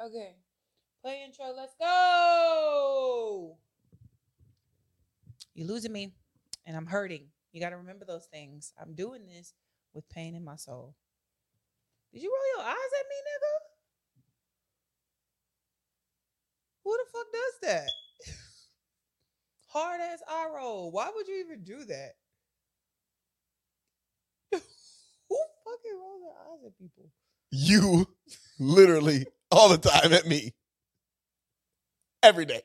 Okay. Play intro. Let's go. You're losing me, and I'm hurting. You got to remember those things. I'm doing this with pain in my soul. Did you roll your eyes at me, nigga? Who the fuck does that? Hard ass eye roll. Why would you even do that? Who fucking rolls their eyes at people? You literally all the time at me. Every day.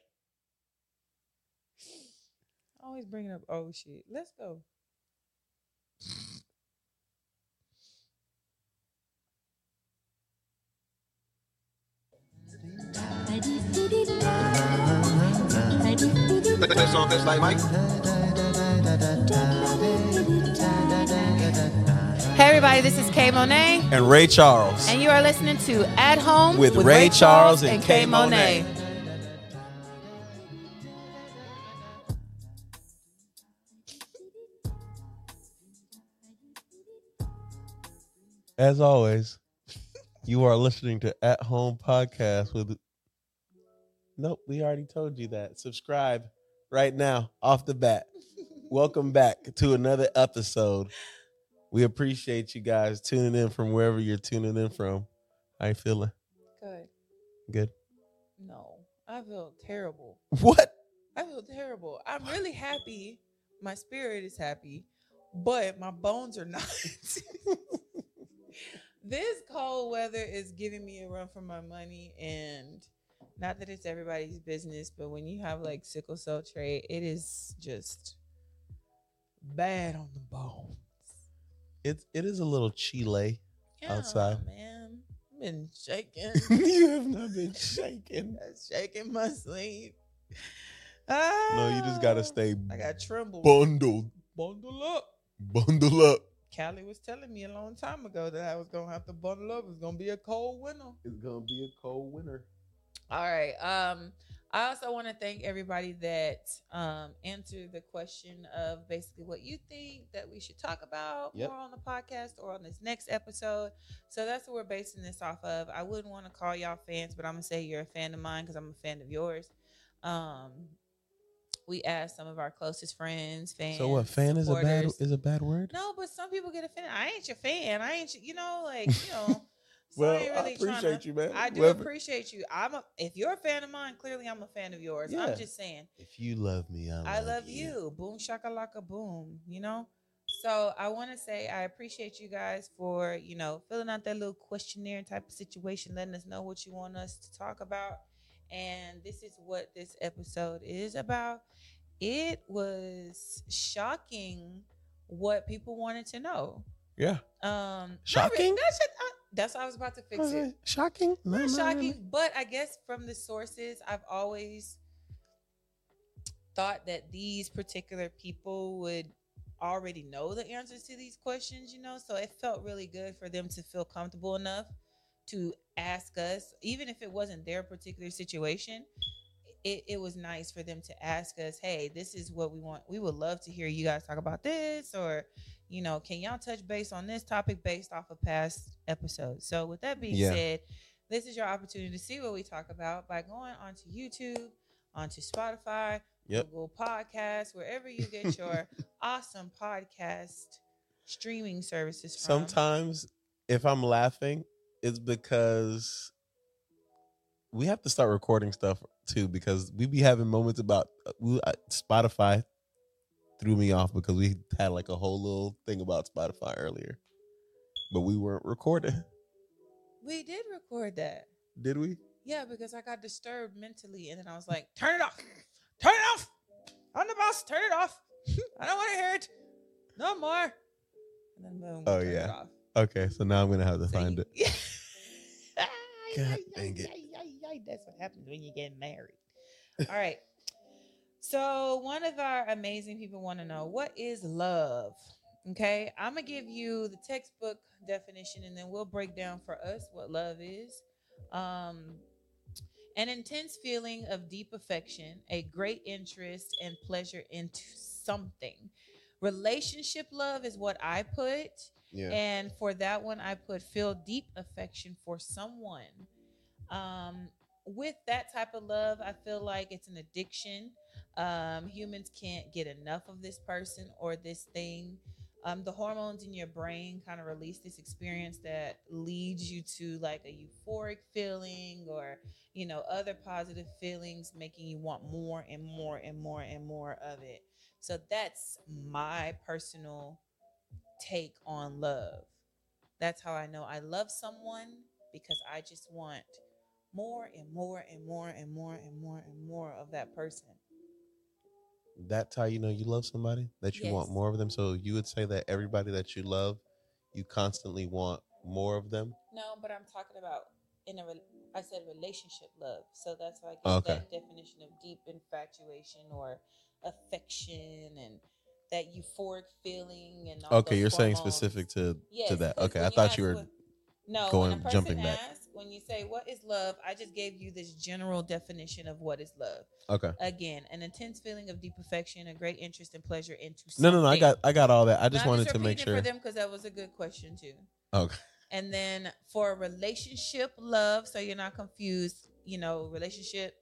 Always bringing up oh shit. Let's go. That song that's like Mike. Hey everybody, this is Kay Monet, And Ray Charles. and you are listening to At Home With Ray Charles and Kay Monet. As always, you are listening to At Home Podcast with. Nope, we already told you that. Subscribe right now, off the bat. Welcome back to another episode. We appreciate you guys tuning in from wherever you're tuning in from. How you feeling? Good. Good. No, I feel terrible. What? I feel terrible. I'm really happy. My spirit is happy, but my bones are not. this cold weather is giving me a run for my money and not that it's everybody's business, but when you have like sickle cell trait, it is just bad on the bones. It's it is a little chile. Outside. man. I've been shaking. you have not been shaking. shaking my sleep. No, you just gotta Ah, stay I got trembled. bundled. Bundle up. Bundle up. Callie was telling me a long time ago that I was gonna have to bundle up. It's gonna be a cold winter. It's gonna be a cold winter. All right. Um, I also want to thank everybody that um answered the question of basically what you think that we should talk about Yep. more on the podcast or on this next episode. So that's what we're basing this off of. I wouldn't want to call y'all fans, but I'm gonna say you're a fan of mine because I'm a fan of yours. Um, we asked some of our closest friends, fans. So what? Fan is a bad is a bad word. No, but some people get offended. I ain't your fan. I ain't, your, you know, like you know. so Well, ain't I really tryna- appreciate you, man. I do Whoever- appreciate you. I'm a. If you're a fan of mine, clearly I'm a fan of yours. Yeah. I'm just saying. If you love me, I love, I love you. Boom shakalaka boom. You know. So I want to say I appreciate you guys for you know filling out that little questionnaire type of situation, letting us know what you want us to talk about, and this is what this episode is about. It was shocking what people wanted to know. Yeah. Um, not re- Shocking? That's, it. That's how I was about to fix it. Shocking? No, Not no, shocking, really. but I guess from the sources, I've always thought that these particular people would already know the answers to these questions, you know? So it felt really good for them to feel comfortable enough to ask us, even if it wasn't their particular situation. It, it was nice for them to ask us, hey, this is what we want. We would love to hear you guys talk about this, or, you know, can y'all touch base on this topic based off of past episodes? So, with that being Yeah. said, this is your opportunity to see what we talk about by going onto YouTube, onto Spotify, Yep. Google Podcasts, wherever you get your awesome podcast streaming services from. Sometimes if I'm laughing, it's because we have to start recording stuff too because we be having moments about uh, we, uh, Spotify threw me off because we had like a whole little thing about Spotify earlier, but we weren't recording. we did record that. Did we? Yeah, because I got disturbed mentally, and then I was like, "Turn it off, turn it off, I'm the boss. Turn it off. I don't want to hear it no more." And then boom. Oh, yeah. Okay, so now I'm gonna have to So find you- it. Yeah. God dang it. That's what happens when you get married. All right. So one of our amazing people want to know what is love. Okay, I'm gonna give you the textbook definition, and then we'll break down for us what love is. Um, an intense feeling of deep affection, a great interest and pleasure into something, Relationship love is what I put. Yeah. And for that one, I put feel deep affection for someone. Um, with that type of love, I feel like it's an addiction. Um, humans can't get enough of this person or this thing. Um, the hormones in your brain kind of release this experience that leads you to like a euphoric feeling or you know other positive feelings making you want more and more and more and more of it so that's my personal take on love that's how i know i love someone because i just want more and more and more and more and more and more of that person That's how you know you love somebody, that you want more of them. So you would say that everybody that you love, you constantly want more of them. No, but I'm talking about in a. Re- I said relationship love, so that's why I give Okay. that definition of deep infatuation or affection and that euphoric feeling and. All Okay, you're saying specific to Yes, to that. Okay, I thought you were what- no going- when a person jumping back. asks, when you say what is love, I just gave you this general definition of what is love. okay. Again, an intense feeling of deep affection, a great interest and pleasure into. No, no, no. I got I got all that. I just wanted to make sure. for them because that was a good question too. Okay. And then for relationship love, so you're not confused, you know, relationship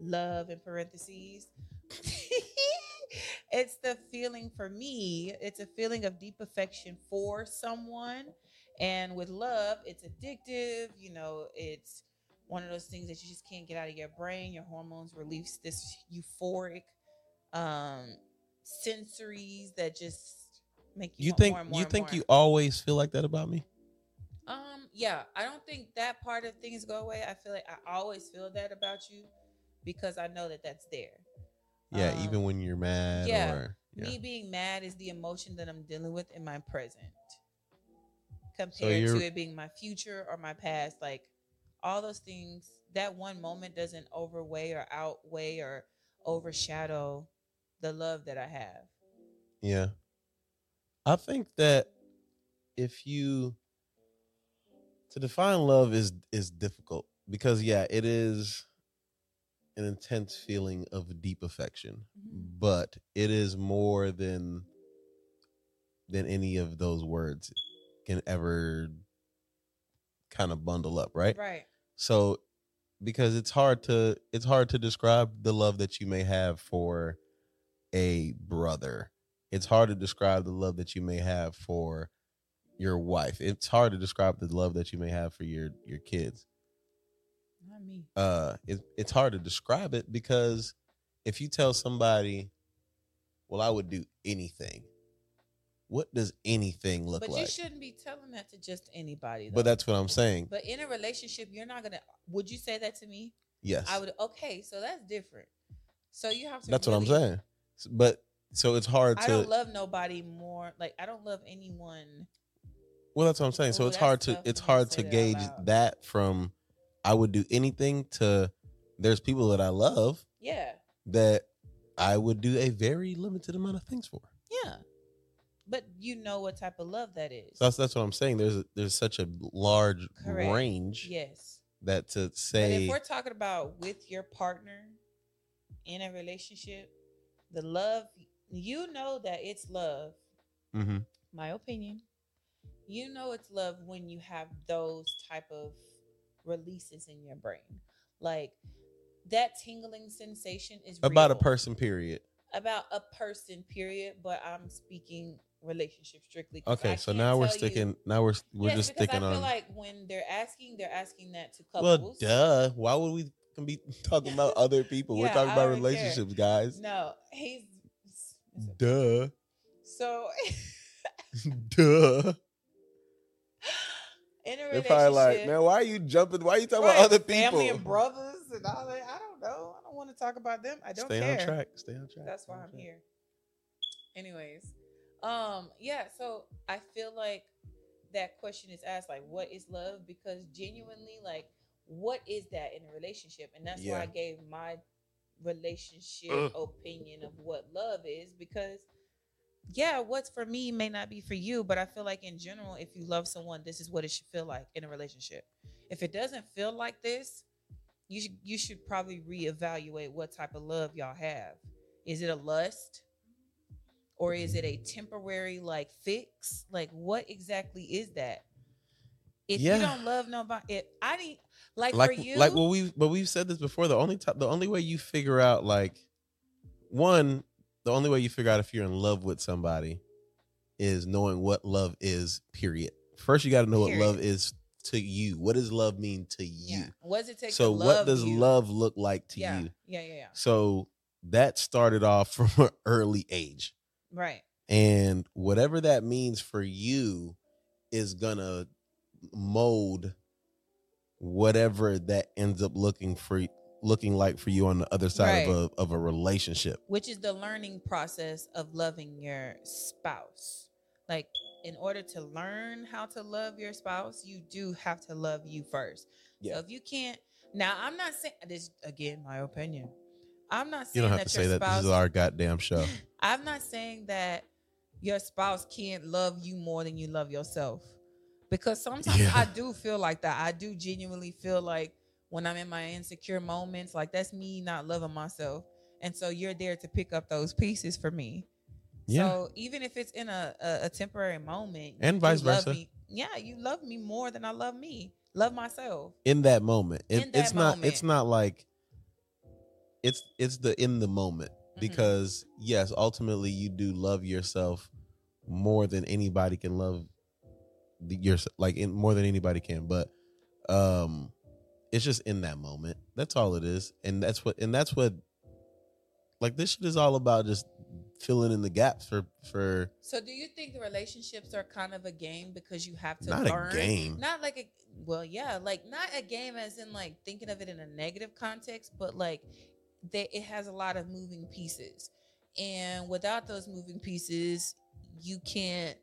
love in parentheses. it's the feeling for me, it's a feeling of deep affection for someone. And with love, it's addictive, you know, it's one of those things that you just can't get out of your brain. Your hormones release this euphoric um sensories that just make you, You think more more you think more. you always feel like that about me? Um, yeah, I don't think that part of things go away. I feel like I always feel that about you because I know that that's there. Yeah, Um, even when you're mad yeah. or yeah. Me being mad is the emotion that I'm dealing with in my present compared you're- to it being my future or my past. Like all those things, that one moment doesn't overweigh or outweigh or overshadow the love that I have. Yeah. I think that if you to define love is is difficult because yeah, it is an intense feeling of deep affection, Mhm. but it is more than than any of those words can ever kind of bundle up, right? Right. So because it's hard to it's hard to describe the love that you may have for a brother. It's hard to describe the love that you may have for your wife. It's hard to describe the love that you may have for your your kids. Not me. Uh it, it's hard to describe it because if you tell somebody, "Well, I would do anything." What does anything look But like? But you shouldn't be telling that to just anybody. Though. but that's what I'm saying. But in a relationship, you're not gonna. Would you say that to me? yes. I would. Okay, so that's different. So you have to. That's what I'm saying. But so it's hard I to I don't love nobody more. Like I don't love anyone. Well, that's what I'm saying. So Ooh, it's hard to it's to hard to gauge that from I would do anything to there's people that I love Yeah, that I would do a very limited amount of things for. yeah. But you know what type of love that is. So that's that's what I'm saying. There's a, there's such a large Correct. range yes. that to But say if we're talking about with your partner in a relationship, the love you know that it's love. Mhm. My opinion. You know it's love when you have those type of releases in your brain, like that tingling sensation is about a person period. about a person. Period. But I'm speaking relationship strictly. Okay, so now we're tell you- sticking now we're we're Yes, just sticking I feel on like when they're asking, they're asking that to couples. Well, duh. Why would we can be talking about other people? we're talking about don't care. relationships, guys. No, he's Duh. so Duh. in a They're probably like, man, why are you jumping? Why are you talking right, about other people? family and brothers and all that. I don't know. I don't want to talk about them. I don't know Stay care. on track. Stay on track. That's why I'm track. here. Anyways, um, yeah. So I feel like that question is asked, like, what is love? Because genuinely, like, what is that in a relationship? And that's why I gave my relationship opinion of what love is. Because yeah, what's for me may not be for you, but I feel like in general, if you love someone, this is what it should feel like in a relationship. If it doesn't feel like this, you should you should probably reevaluate what type of love y'all have. Is it a lust? Or is it a temporary like fix? Like what exactly is that? If Yeah. you don't love nobody, if I need like, like for you, like well we but we've said this before the only time the only way you figure out like one the only way you figure out if you're in love with somebody is knowing what love is period first you got to know Period. what love is to you what does love mean to you yeah. What does it take? so to what does you? love look like to yeah. you Yeah, yeah, yeah. so that started off from an early age Right. and whatever that means for you is gonna mold whatever that ends up looking for looking like for you on the other side of a of a relationship. Which is the learning process of loving your spouse. Like in order to learn how to love your spouse, you do have to love you first. Yeah. So if you can't now I'm not saying this again, my opinion. I'm not saying You don't have that to say your that this is our goddamn show. I'm not saying that your spouse can't love you more than you love yourself. Because sometimes Yeah. I do feel like that. I do genuinely feel like when I'm in my insecure moments, like that's me not loving myself. And so you're there to pick up those pieces for me. Yeah. So even if it's in a, a, a temporary moment, And vice versa. Me, yeah, you love me more than I love me. Love myself. in that moment. It, In that it's not it's not like it's it's the in the moment Mhm. because yes, ultimately you do love yourself more than anybody can love the, your like in, more than anybody can, but um it's just in that moment. That's all it is. And that's what and that's what like this shit is all about just filling in the gaps for for So do you think the relationships are kind of a game because you have to not learn a game. not like a well yeah like not a game as in like thinking of it in a negative context but like that it has a lot of moving pieces and without those moving pieces you can't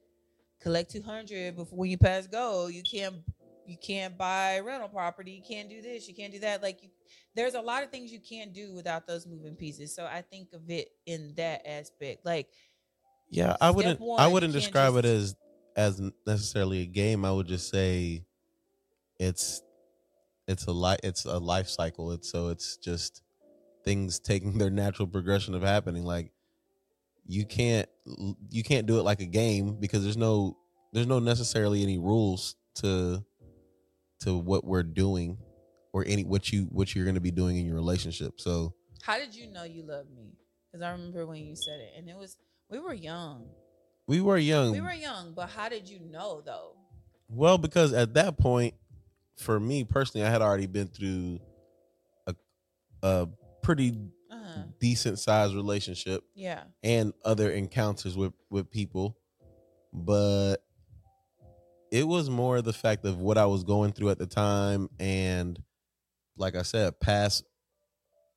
collect 200 before you pass go you can't you can't buy rental property you can't do this you can't do that like you there's a lot of things you can't do without those moving pieces so i think of it in that aspect like Yeah, I wouldn't. one, I wouldn't describe it as as necessarily a game. I would just say it's it's a life. It's a life cycle. It's so it's just things taking their natural progression of happening. Like you can't you can't do it like a game because there's no there's no necessarily any rules to to what we're doing or any what you what you're going to be doing in your relationship. So How did you know you loved me? Because I remember when you said it, and it was we were young. we were young. We were young, but how did you know though? Well, because at that point, for me personally, I had already been through a a pretty Uh-huh. decent sized relationship Yeah. and other encounters with with people, but it was more the fact of what I was going through at the time and like I said, past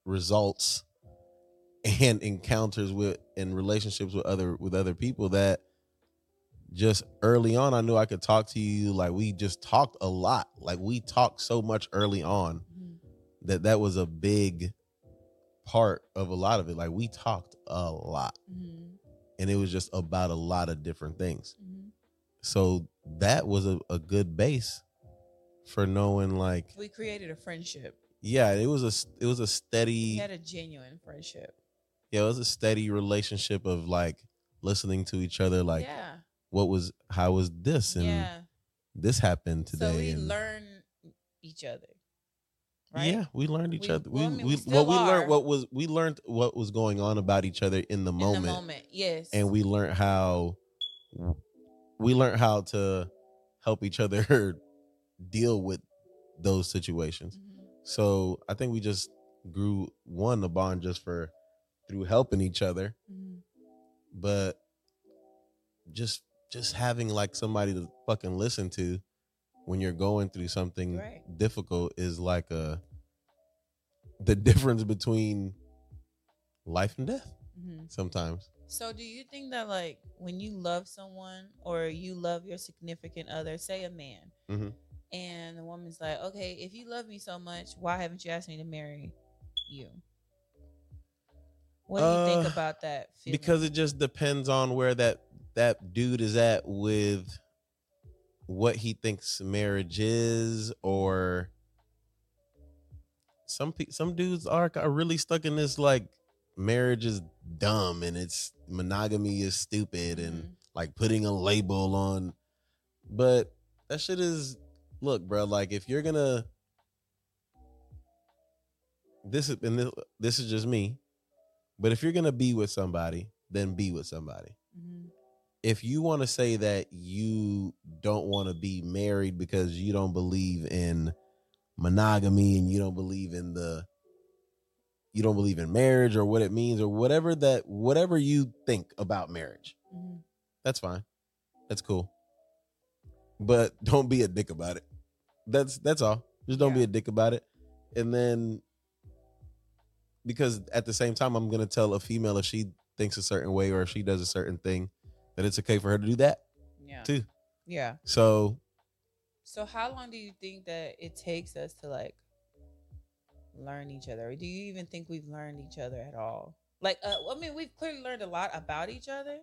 results and encounters with and relationships with other with other people that just early on I knew I could talk to you like we just talked a lot like we talked so much early on Mhm. that that was a big part of a lot of it like we talked a lot Mhm. and it was just about a lot of different things Mhm. so that was a, a good base for knowing like We created a friendship. yeah it was a it was a steady. We had a genuine friendship. yeah it was a steady relationship of like listening to each other like yeah. what was how was this and yeah. this happened today So we and learn each other. Right. yeah we learned each We- other well, we, I mean, we, we well we are. learned what was we learned what was going on about each other in the In moment, the moment. Yes. and we learned how we learned how to help each other deal with those situations Mhm. so i think we just grew one a bond just for through helping each other Mhm. but just just having like somebody to fucking listen to when you're going through something Right. difficult is like a the difference between life and death Mhm. sometimes So do you think that like when you love someone or you love your significant other, say a man, Mhm. and the woman's like, okay, if you love me so much, why haven't you asked me to marry you? What do you think Uh, about that? Feeling? because it just depends on where that that dude is at with what he thinks marriage is or some pe- some dudes are, are really stuck in this like marriage is dumb and it's monogamy is stupid and Mhm. like putting a label on but that shit is look bro like if you're gonna this is and this, this is just me but if you're gonna be with somebody then be with somebody Mhm. If you want to say that you don't want to be married because you don't believe in monogamy and you don't believe in the you don't believe in marriage or what it means or whatever that whatever you think about marriage Mhm. that's fine. That's cool. But don't be a dick about it. That's that's all. Just don't be a dick about it. And then because at the same time i'm gonna tell a female if she thinks a certain way or if she does a certain thing that it's okay for her to do that Yeah. too Yeah. so So how long do you think that it takes us to like learn each other? Or do you even think we've learned each other at all? Like, uh, I mean, we've clearly learned a lot about each other.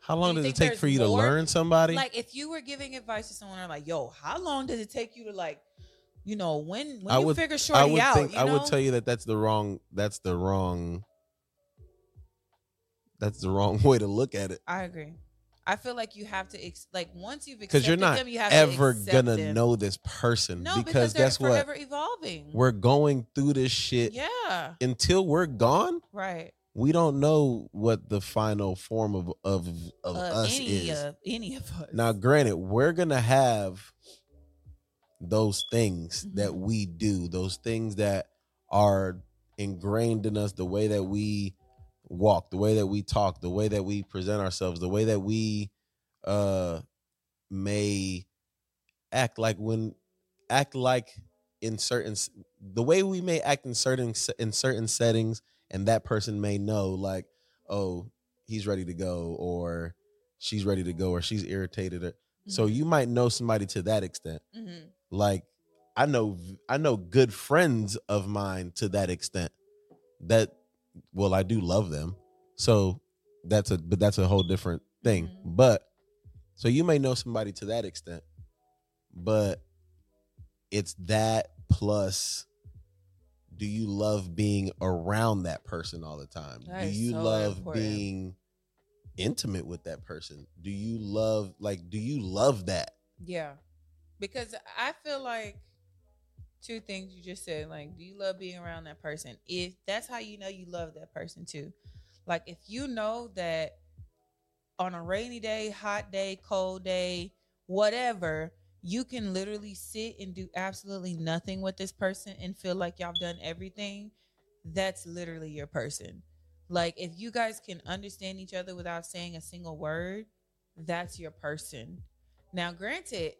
how long does it take for you to learn somebody Like, if you were giving advice to someone, I'm like, yo, how long does it take you to like, you know, when when I you would- figure i shorty would out? think you i would tell you that that's the wrong that's the wrong that's the wrong way to look at it I agree. I feel like you have to ex- like once you've because you're not them, you have ever gonna them. know this person No, because, because, they're guess what evolving. we're going through this shit yeah, until we're gone right. we don't know what the final form of of of Uh, us any is of any of us. now granted we're gonna have those things that Mhm. we do those things that are ingrained in us the way that we walk the way that we talk the way that we present ourselves the way that we uh may act like when act like in certain the way we may act in certain in certain settings and that person may know like oh he's ready to go or she's ready to go or she's irritated or so Mhm. you might know somebody to that extent Mhm. like i know i know good friends of mine to that extent that well i do love them so that's a but that's a whole different thing Mhm. but so you may know somebody to that extent but it's that plus do you love being around that person all the time That do you so love important. being intimate with that person do you love like do you love that Yeah. Because I feel like two things you just said. Like, do you love being around that person? If that's how you know you love that person too. Like, if you know that on a rainy day, hot day, cold day, whatever, you can literally sit and do absolutely nothing with this person and feel like y'all done everything. That's literally your person. Like, if you guys can understand each other without saying a single word, that's your person. Now, granted,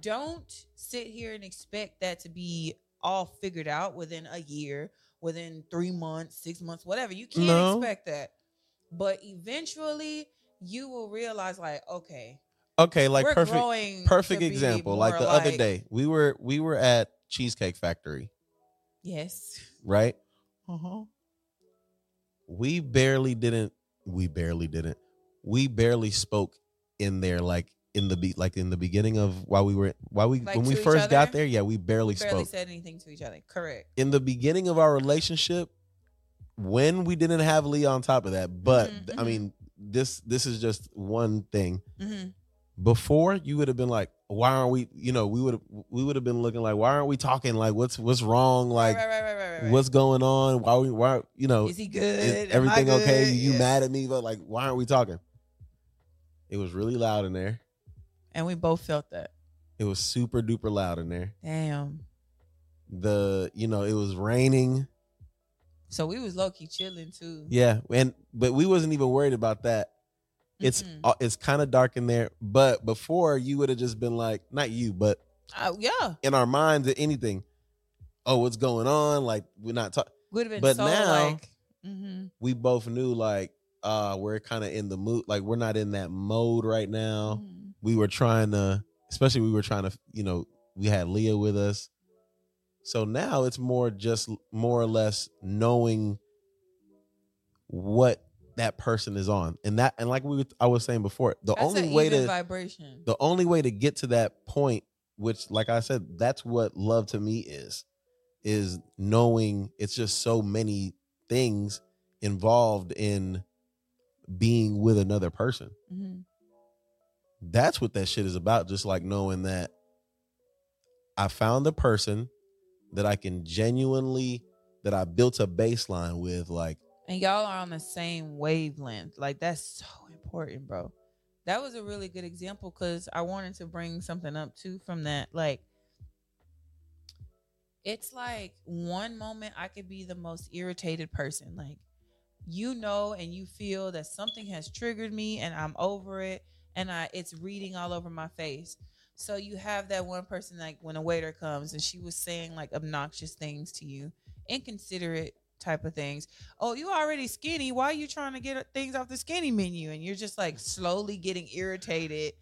don't sit here and expect that to be all figured out within a year, within three months, six months, whatever. You can't No. expect that. But eventually, you will realize, like, okay, okay like perfect perfect example like the other day we were we were at cheesecake factory Yes. right Uh huh. we barely didn't we barely didn't we barely spoke in there like in the be like in the beginning of while we were while we Like when we first got there yeah we barely, Barely spoke said anything to each other. Correct. in the beginning of our relationship when we didn't have Lee on top of that but Mhm, i mhm. mean this this is just one thing Mm-hmm. before you would have been like why aren't we you know we would have we would have been looking like why aren't we talking like what's what's wrong like right, right, right, what's going on why we why you know is he good? is everything okay you Yeah. mad at me but like why aren't we talking it was really loud in there And we both felt that. it was super duper loud in there Damn. the you know it was raining So we was low key chilling too. yeah and but we wasn't even worried about that it's Mm-mm. uh, it's kind of dark in there but before you would have just been like not you but Uh, yeah, in our minds anything oh what's going on like we're not talking would have been But so now- like. Mm-hmm. we both knew like uh we're kind of in the mood like we're not in that mode right now Mhm. We were trying to especially we were trying to you know we had leah with us so now it's more just more or less knowing what that person is on and that and like we i was saying before the That's only way to vibration. the only way to get to that point which like i said that's what love to me is is knowing it's just so many things involved in being with another person. Mhm. That's what that shit is about. Just like knowing that I found the person that I can genuinely that I built a baseline with. Like, And y'all are on the same wavelength. Like that's so important, bro. That was a really good example because I wanted to bring something up too from that. Like, it's like one moment I could be the most irritated person. Like, you know, and you feel that something has triggered me and I'm over it and I it's reading all over my face. So you have that one person like when a waiter comes and she was saying like obnoxious things to you, inconsiderate type of things. Oh, you already skinny. Why are you trying to get things off the skinny menu? And you're just like slowly getting irritated.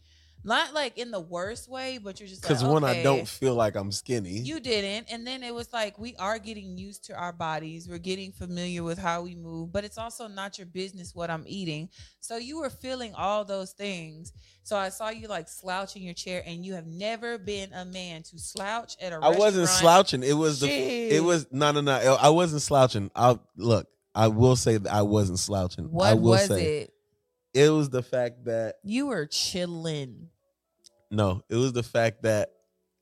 Not like in the worst way, but you're just like, because one, I don't feel like I'm skinny. You didn't. And then it was like we are getting used to our bodies. We're getting familiar with how we move, but it's also not your business what I'm eating. So you were feeling all those things. So I saw you like slouching your chair and you have never been a man to slouch at a I wasn't slouching. It was the. It was no, no, no. I wasn't slouching. I look. I will say that I wasn't slouching. I What will was say it? it was the fact that You were chilling. No, it was the fact that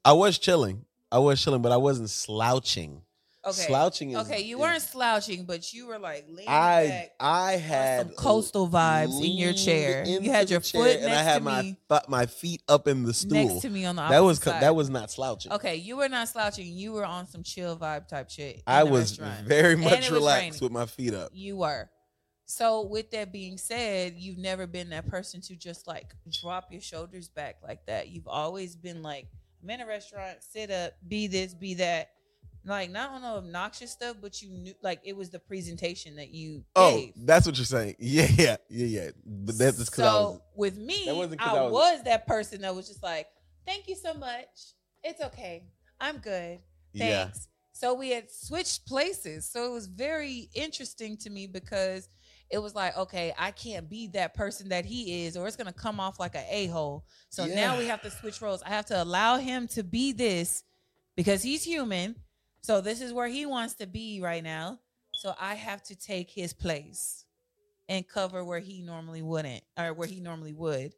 I was chilling. I was chilling, but I wasn't slouching. Okay. Slouching is Okay, you weren't slouching, but you were like leaning I back. I had some coastal vibes in your chair. You had your foot and I had my fu- my feet up in the stool. next to me on the that was side. that was not slouching. Okay, you were not slouching. You were on some chill vibe type shit. I was restaurant. very much was relaxed raining. with my feet up. You were. So with that being said, you've never been that person to just like drop your shoulders back like that. You've always been like, I'm in a restaurant, sit up, be this, be that. Like not on the obnoxious stuff, but you knew like it was the presentation that you Oh, gave. that's what you're saying. Yeah, yeah, yeah, yeah. But that's just because so I was. with me, That wasn't 'cause I I was, was- that person that was just like, "Thank you so much. It's okay. I'm good. Yeah. Thanks." So we had switched places. So it was very interesting to me because it was like, okay, I can't be that person that he is, or it's gonna come off like an a hole. So now we have to switch roles. I have to allow him to be this because he's human. So this is where he wants to be right now. So I have to take his place and cover where he normally wouldn't or where he normally would.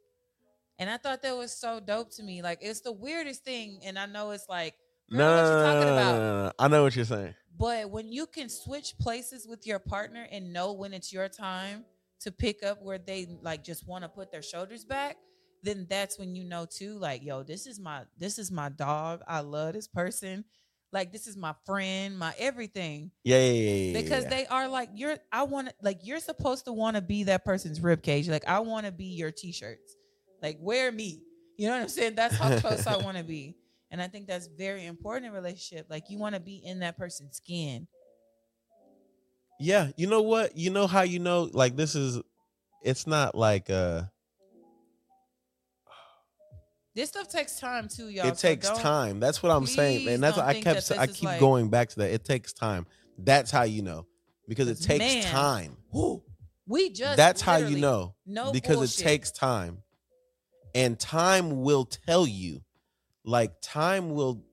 And I thought that was so dope to me. Like it's the weirdest thing. And I know it's like, No, girl, no, what you talking about? no, no, no. I know what you're saying. But when you can switch places with your partner and know when it's your time to pick up where they like just want to put their shoulders back, then that's when you know too, like, yo, this is my this is my dog. I love this person. Like this is my friend, my everything. Yeah, yeah, yeah, yeah. Because yeah. they are like you're I want to like you're supposed to want to be that person's rib cage. Like I want to be your t-shirts. Like wear me. You know what I'm saying? That's how close I want to be. And I think that's very important in a relationship. Like you want to be in that person's skin. Yeah, you know what? You know how you know like this is it's not like uh This stuff takes time too, y'all. it so takes time. That's what I'm saying. And that's what I kept I keep like- going back to that. It takes time. That's how you know. Because it takes man, time. We just That's how you know. No because bullshit. it takes time. And time will tell you. Like time will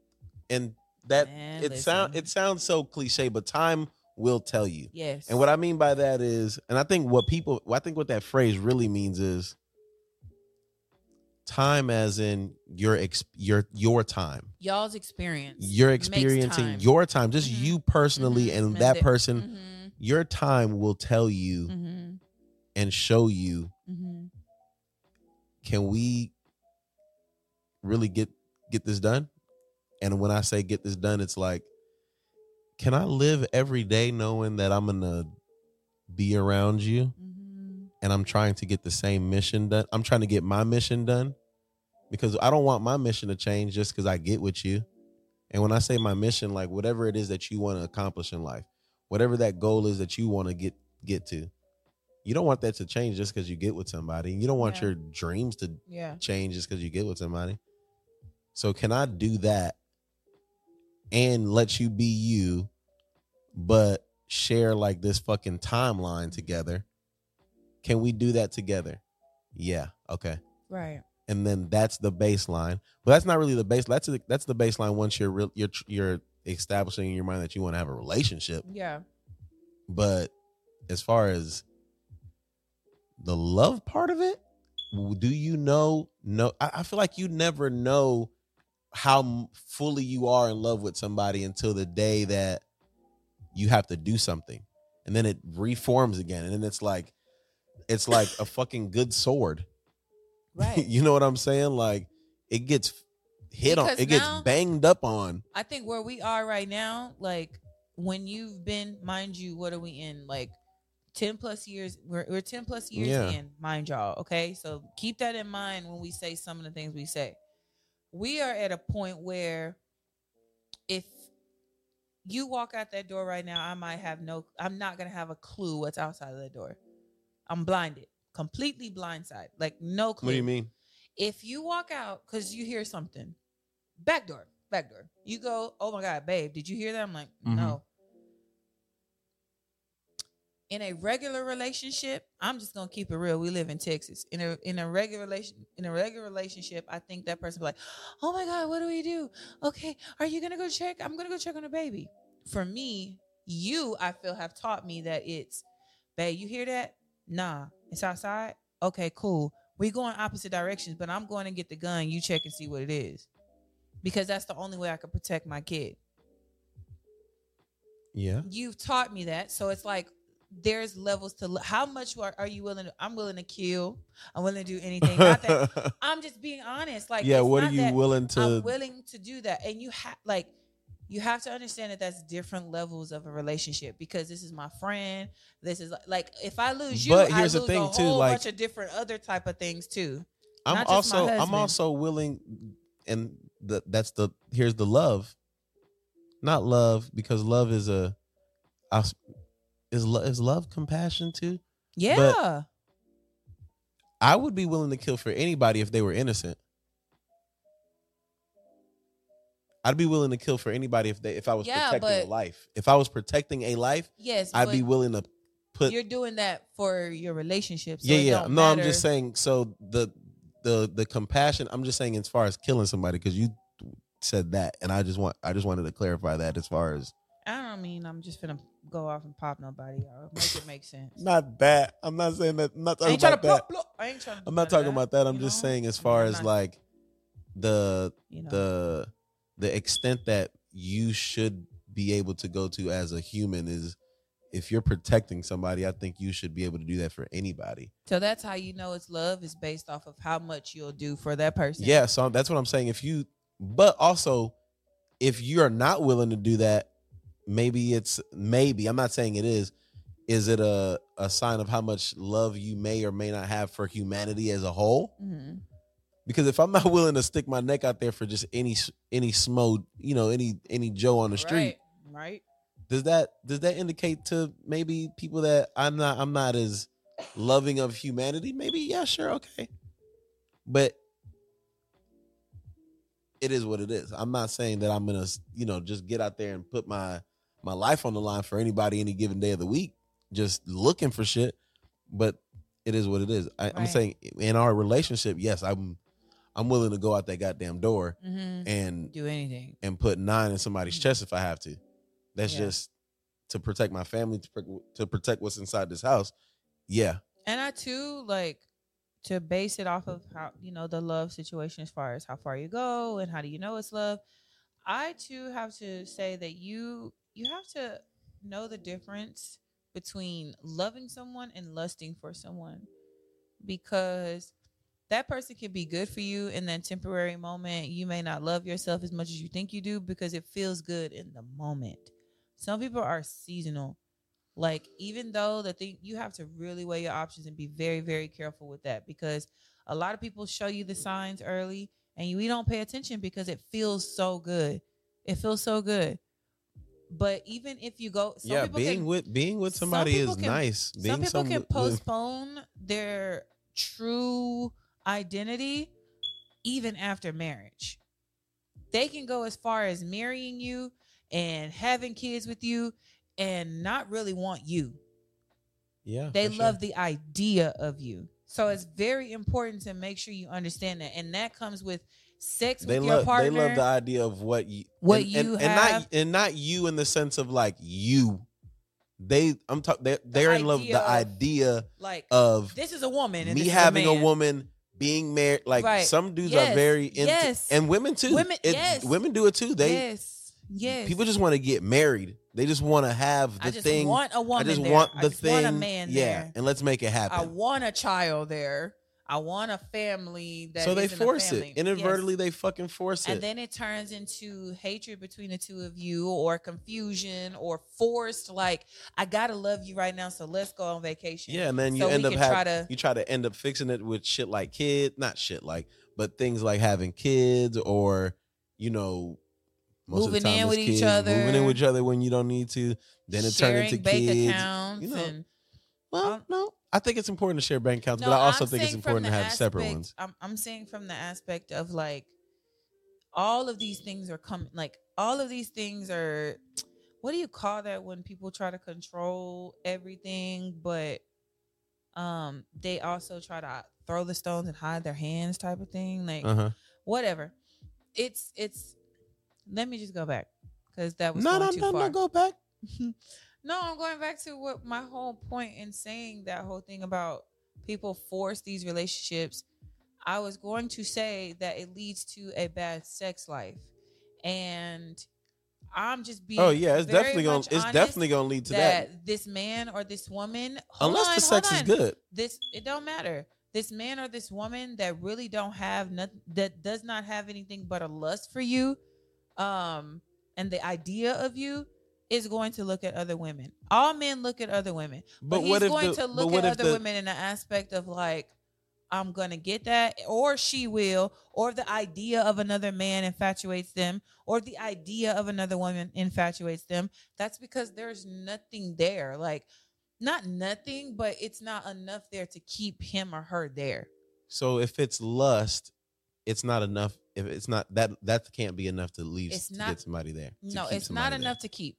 and that Man, it sound it sounds so cliche, but time will tell you. Yes. And what I mean by that is, and I think what people, I think what that phrase really means is time, as in your ex, your your time, y'all's experience. you're experiencing time. your time, just Mhm. you personally, Mhm. and And that person, Mhm, your time will tell you mhm, and show you. mhm. Can we really get get this done? And when I say get this done, it's like, can I live every day knowing that I'm gonna be around you? Mhm. and I'm trying to get the same mission done. I'm trying to get my mission done because I don't want my mission to change just because I get with you. And when I say my mission, like whatever it is that you want to accomplish in life, whatever that goal is that you want to get get to, you don't want that to change just because you get with somebody. You don't want Yeah. your dreams to Yeah. change just because you get with somebody. So can I do that and let you be you, but share like this fucking timeline together? Can we do that together? Yeah. Okay. Right. And then that's the baseline. But that's not really the base. That's the, that's the baseline once you're real, you're you're establishing in your mind that you want to have a relationship. Yeah. But as far as the love part of it, do you know? No, I, I feel like you never know how fully you are in love with somebody until the day that you have to do something, and then it reforms again, and then it's like, it's like a fucking good sword. Right. you know what I'm saying? Like it gets hit on, Because it gets banged up on. I think where we are right now, like when you've been, mind you, what are we in? Like 10 plus years. We're, we're 10 plus years Yeah. in, mind y'all. Okay. So keep that in mind when we say some of the things we say. We are at a point where if you walk out that door right now, I might have no, I'm not going to have a clue what's outside of the door. I'm blinded, completely blindsided, like no clue What do you mean? if you walk out because you hear something, back door, back door, you go, oh my God, babe, did you hear that? I'm like, Mhm. no. In a regular relationship, I'm just gonna keep it real. We live in Texas. In a in a regular relation in a regular relationship, I think that person be like, oh my God, what do we do? Okay, are you gonna go check? I'm gonna go check on the baby. For me, you, I feel, have taught me that it's, babe, you hear that? Nah, it's outside. Okay, cool. We go in opposite directions, but I'm going to get the gun. You check and see what it is, because that's the only way I can protect my kid. Yeah. You've taught me that, so it's like there's levels to how much are, are you willing to? I'm willing to kill. I'm willing to do anything. That I'm just being honest. Like, yeah, what are you willing to I'm willing to do that, and you have like. You have to understand that that's different levels of a relationship because this is my friend. This is like if I lose you, But I here's the lose thing, a too, whole like- bunch of different other type of things too. I'm not just my also I'm also willing and the that's the here's the love. Not love because love is a I is lo- is love compassion too? Yeah, I would be willing to kill for anybody if they were innocent. I'd be willing to kill for anybody if they if I was Yeah, protecting a life. If I was protecting a life, yes. I'd be willing to put You're doing that for your relationships. So yeah, yeah. No, I'm just saying. So the the the compassion. I'm just saying as far as killing somebody because you said that, and I just want I just wanted to clarify that as far as I don't mean I'm just gonna go off and pop nobody. I'll make it make sense. not that. I'm not saying that. I'm not I talking ain't trying to about that. plop, plop. I ain't trying to. do I'm not of talking about that. I'm you just know? saying as far as not- like the you know. the the extent that you should be able to go to as a human is if you're protecting somebody. I think you should be able to do that for anybody. so that's how you know it's love is based off of how much you'll do for that person. Yeah, so that's what I'm saying. If you, but also, if you're not willing to do that, maybe it's maybe I'm not saying it is. Is it a a sign of how much love you may or may not have for humanity as a whole? Mhm. Because if I'm not willing to stick my neck out there for just any any smo, you know, any any Joe on the street, Right. right. does that does that indicate to maybe people that I'm not I'm not as loving of humanity? Maybe yeah, sure, okay. But it is what it is. I'm not saying that I'm gonna you know just get out there and put my my life on the line for anybody any given day of the week, just looking for shit. But it is what it is. I, I'm Right. saying in our relationship, yes, I'm I'm willing to go out that goddamn door Mm-hmm. and Do anything. and put nine in somebody's chest if I have to. That's Yeah. just to protect my family, to, pro- to protect what's inside this house. Yeah. And I too like to base it off of how you know the love situation as far as how far you go and how do you know it's love. I too have to say that you you have to know the difference between loving someone and lusting for someone because that person can be good for you in that temporary moment. You may not love yourself as much as you think you do because it feels good in the moment. Some people are seasonal. Like even though the thing you have to really weigh your options and be very very careful with that because a lot of people show you the signs early and we don't pay attention because it feels so good. It feels so good. But even if you go, some yeah. Being can, with being with somebody people is can- nice. Being some people can with- postpone their true identity even after marriage. They can go as far as marrying you and having kids with you and not really want you. yeah. They for sure. love the idea of you. So it's very important to make sure you understand that. And that comes with sex They with your love partner. they love the idea of what you What and, you and, and have. not and not you in the sense of like you they I'm talking they're, they're in love with the of- idea Like of this is a woman and me this is having a, man. woman being married like Right. some dudes Yes. are very into Yes. and women too Women- It- yes. women do it too they yes, yes. people just want to get married they just want to have the I just thing want a i woman. I just there. want I the just thing Want a man yeah there. and let's make it happen. I want a child there. I want a family that so they force it inadvertently Yes. they fucking force it and then it turns into hatred between the two of you or confusion or forced like i gotta love you right now so let's go on vacation yeah and then you so end up having try to you try to end up fixing it with shit like kid not shit like but things like having kids or you know most of the Moving time in with each kids, other. moving in with each other when you don't need to then it turns into bank kids accounts you know. and well no i think it's important to share bank accounts No, but i also I'm think it's important to have separate ones. I'm, I'm saying from the aspect of like all of these things are coming like all of these things are what do you call that when people try to control everything but um they also try to throw the stones and hide their hands type of thing? Like uh-huh. whatever. It's it's let me just go back because that was no no no far. no go back no, I'm going back to what my whole point in saying that whole thing about people force these relationships. I was going to say that it leads to a bad sex life. And I'm just being oh yeah it's definitely gonna it's definitely gonna lead to that, that this man or this woman unless on, the sex is good This it don't matter. This man or this woman that really don't have nothing that does not have anything but a lust for you, um, and the idea of you is going to look at other women. All men look at other women, but, but he's going the, to look at other the, women in the aspect of like, I'm gonna get that, or she will, or the idea of another man infatuates them, or the idea of another woman infatuates them. That's because there's nothing there. Like, not nothing, but it's not enough there to keep him or her there. So if it's lust, it's not enough. If it's not that, that can't be enough to leave It's to not- get somebody there. No, it's not somebody there. enough to keep.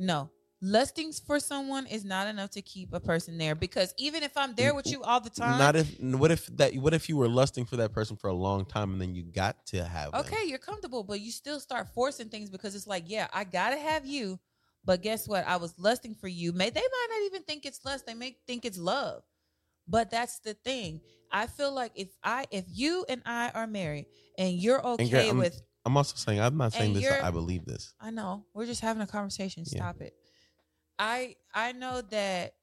No. Lusting for someone is not enough to keep a person there because even if I'm there with you all the time, Not if. What if that? What if you were lusting for that person for a long time and then you got to have? them? okay, you're comfortable, but you still start forcing things because it's like, yeah, I gotta have you, but guess what? I was lusting for you. May they might not even think it's lust; they may think it's love. But that's the thing. I feel like if I, if you and I are married and you're okay girl, I'm- with, I'm also saying I'm not saying And this. I believe this. I know we're just having a conversation. Yeah. Stop it. I I know that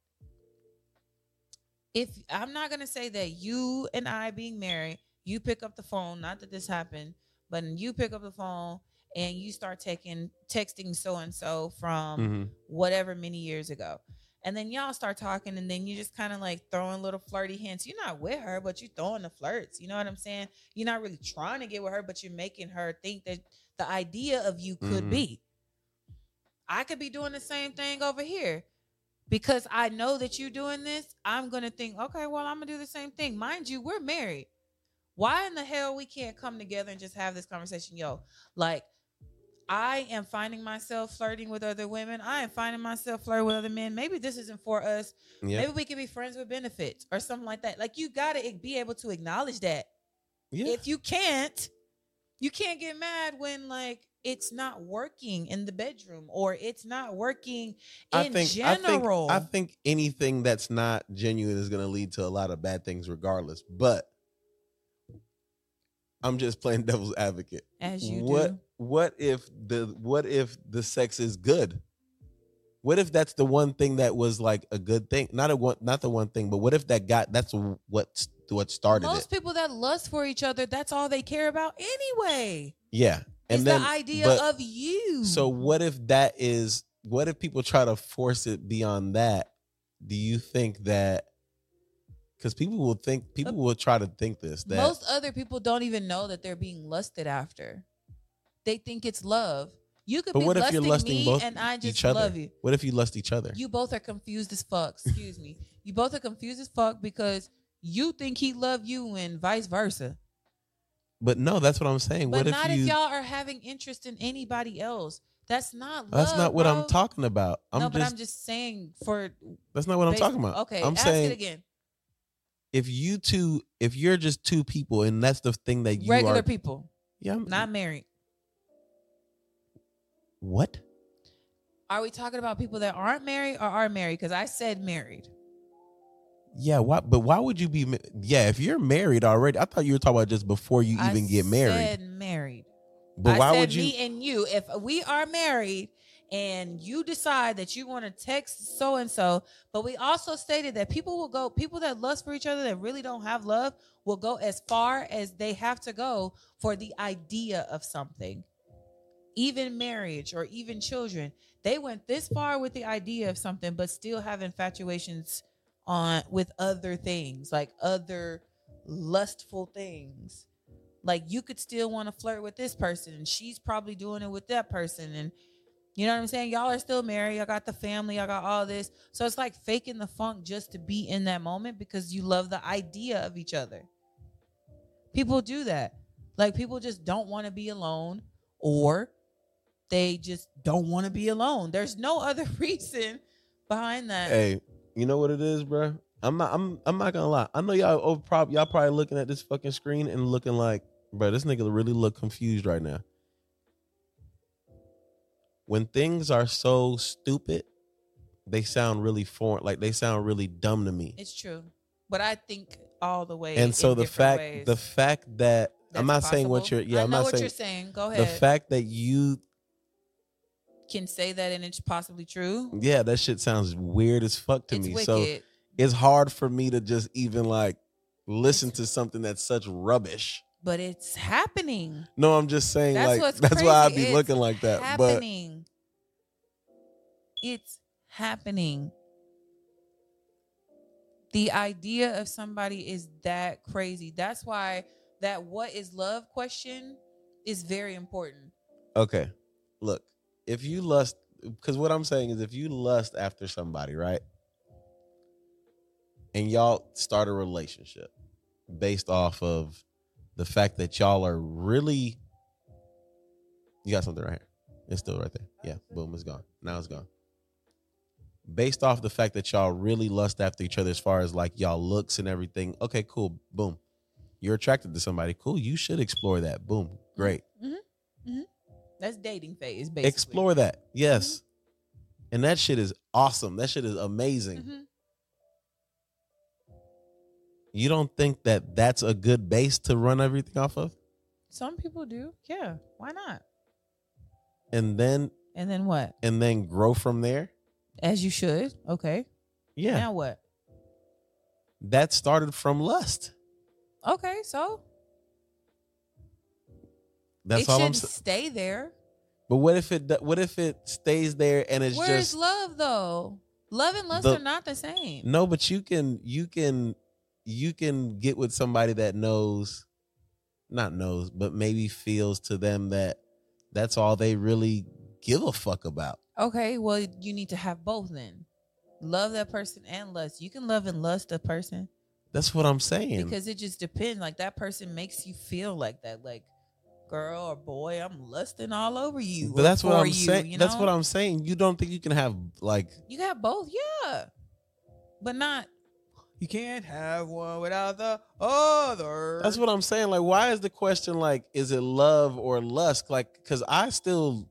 if I'm not gonna say that you and I being married, you pick up the phone. Not that this happened, but you pick up the phone and you start taking texting so and so from Mhm. whatever many years ago. And then y'all start talking, and then you just kind of like throwing little flirty hints. You're not with her, but you're throwing the flirts. You know what I'm saying? You're not really trying to get with her, but you're making her think that the idea of you could Mhm. be. I could be doing the same thing over here because I know that you're doing this. I'm gonna think, okay, well, I'm gonna do the same thing. Mind you, we're married. Why in the hell we can't come together and just have this conversation? Yo, like I am finding myself flirting with other women. I am finding myself flirting with other men. Maybe this isn't for us. Yeah. Maybe we can be friends with benefits or something like that. Like you gotta be able to acknowledge that. Yeah. If you can't, you can't get mad when like it's not working in the bedroom or it's not working in I think, general. I think I think anything that's not genuine is going to lead to a lot of bad things, regardless. But I'm just playing devil's advocate. as you what do. What if the what if the sex is good? What if that's the one thing that was like a good thing? Not a one, not the one thing, but what if that got that's what what started Most it? people that lust for each other, that's all they care about anyway. Yeah, and It's then the idea but- of you. So what if that is what if people try to force it beyond that? Do you think that because people will think people will try to think this that Most other people don't even know that they're being lusted after. They think it's love. You could But be what if lusting, you're lusting me both and I just each other? love you. What if you lust each other? You both are confused as fuck. Excuse me. You both are confused as fuck because you think he love you and vice versa. but no, that's what I'm saying. But what not if if, you? y'all are having interest in anybody else. That's not love. that's not what bro. I'm talking about. I'm no, just, but I'm just saying for that's not what I'm talking about. Okay, I'm ask saying it again. if you two, if you're just two people, and that's the thing that you Regular are. people, yeah, I'm, not married. What? Are we talking about people that aren't married or are married? Because I said married. Yeah, why? But why would you be? ma- Yeah, if you're married already, I thought you were talking about just before you I even get married. Said married. But I why said would you? me and you, if we are married and you decide that you want to text so and so, but we also stated that people will go, people that lust for each other that really don't have love will go as far as they have to go for the idea of something. Even marriage or even children, they went this far with the idea of something, but still have infatuations on with other things, like other lustful things. Like you could still want to flirt with this person. And she's probably doing it with that person. And you know what i'm saying? Y'all are still married. I got the family. I got all this. So it's like faking the funk just to be in that moment because you love the idea of each other. People do that. Like people just don't want to be alone or they just don't want to be alone there's no other reason behind that Hey, you know what it is, bro? I'm not. I'm. I'm not gonna lie. I know y'all. Over, prob- y'all probably looking at this fucking screen and looking like, bro, this nigga really look confused right now. When things are so stupid, they sound really foreign. Like they sound really dumb to me. it's true but i think all the way and so the fact, ways. the fact that I'm not That's saying what you're. Yeah, I I'm not what saying you're saying. Go ahead. the fact that you. Can say that and it's possibly true. Yeah, that shit sounds weird as fuck to it's me. wicked. So it's hard for me to just even like listen to something that's such rubbish. but it's happening. No, I'm just saying That's like that's why I crazy. be It's looking like that. But happening. It's happening. The idea of somebody is that crazy. That's why that what is love question is very important. okay, look, if you lust, because what I'm saying is, if you lust after somebody, right, and y'all start a relationship based off of the fact that y'all are really, you got something right here. It's still right there. Yeah, boom, it's gone. Now it's gone. Based off the fact that y'all really lust after each other as far as like y'all looks and everything. Okay, cool. Boom. You're attracted to somebody. Cool. You should explore that. Boom. Great. Mm-hmm, mm-hmm. That's dating phase, basically. Explore that. Yes. And that shit is awesome. That shit is amazing. Mhm. You don't think that that's a good base to run everything off of? Some people do. Yeah. Why not? And then And then what? and then grow from there? As you should. Okay. Yeah. Now what? that started from lust. Okay, so That's it all I'm saying. stay there. But what if it what if it stays there and it's Where's just love though? Love and lust The- are not the same. No, but you can you can you can get with somebody that knows not knows, but maybe feels to them that that's all they really give a fuck about. Okay, well you need to have both then. Love that person and lust. You can love and lust a person That's what I'm saying. because it just depends. Like that person makes you feel like that. Like, girl or boy, I'm lusting all over you. but that's what I'm you, saying. you That's what I'm saying. You don't think you can have like You got both, yeah, but not. You can't have one without the other. That's what I'm saying. Like, why is the question like, is it love or lust? Like, because I still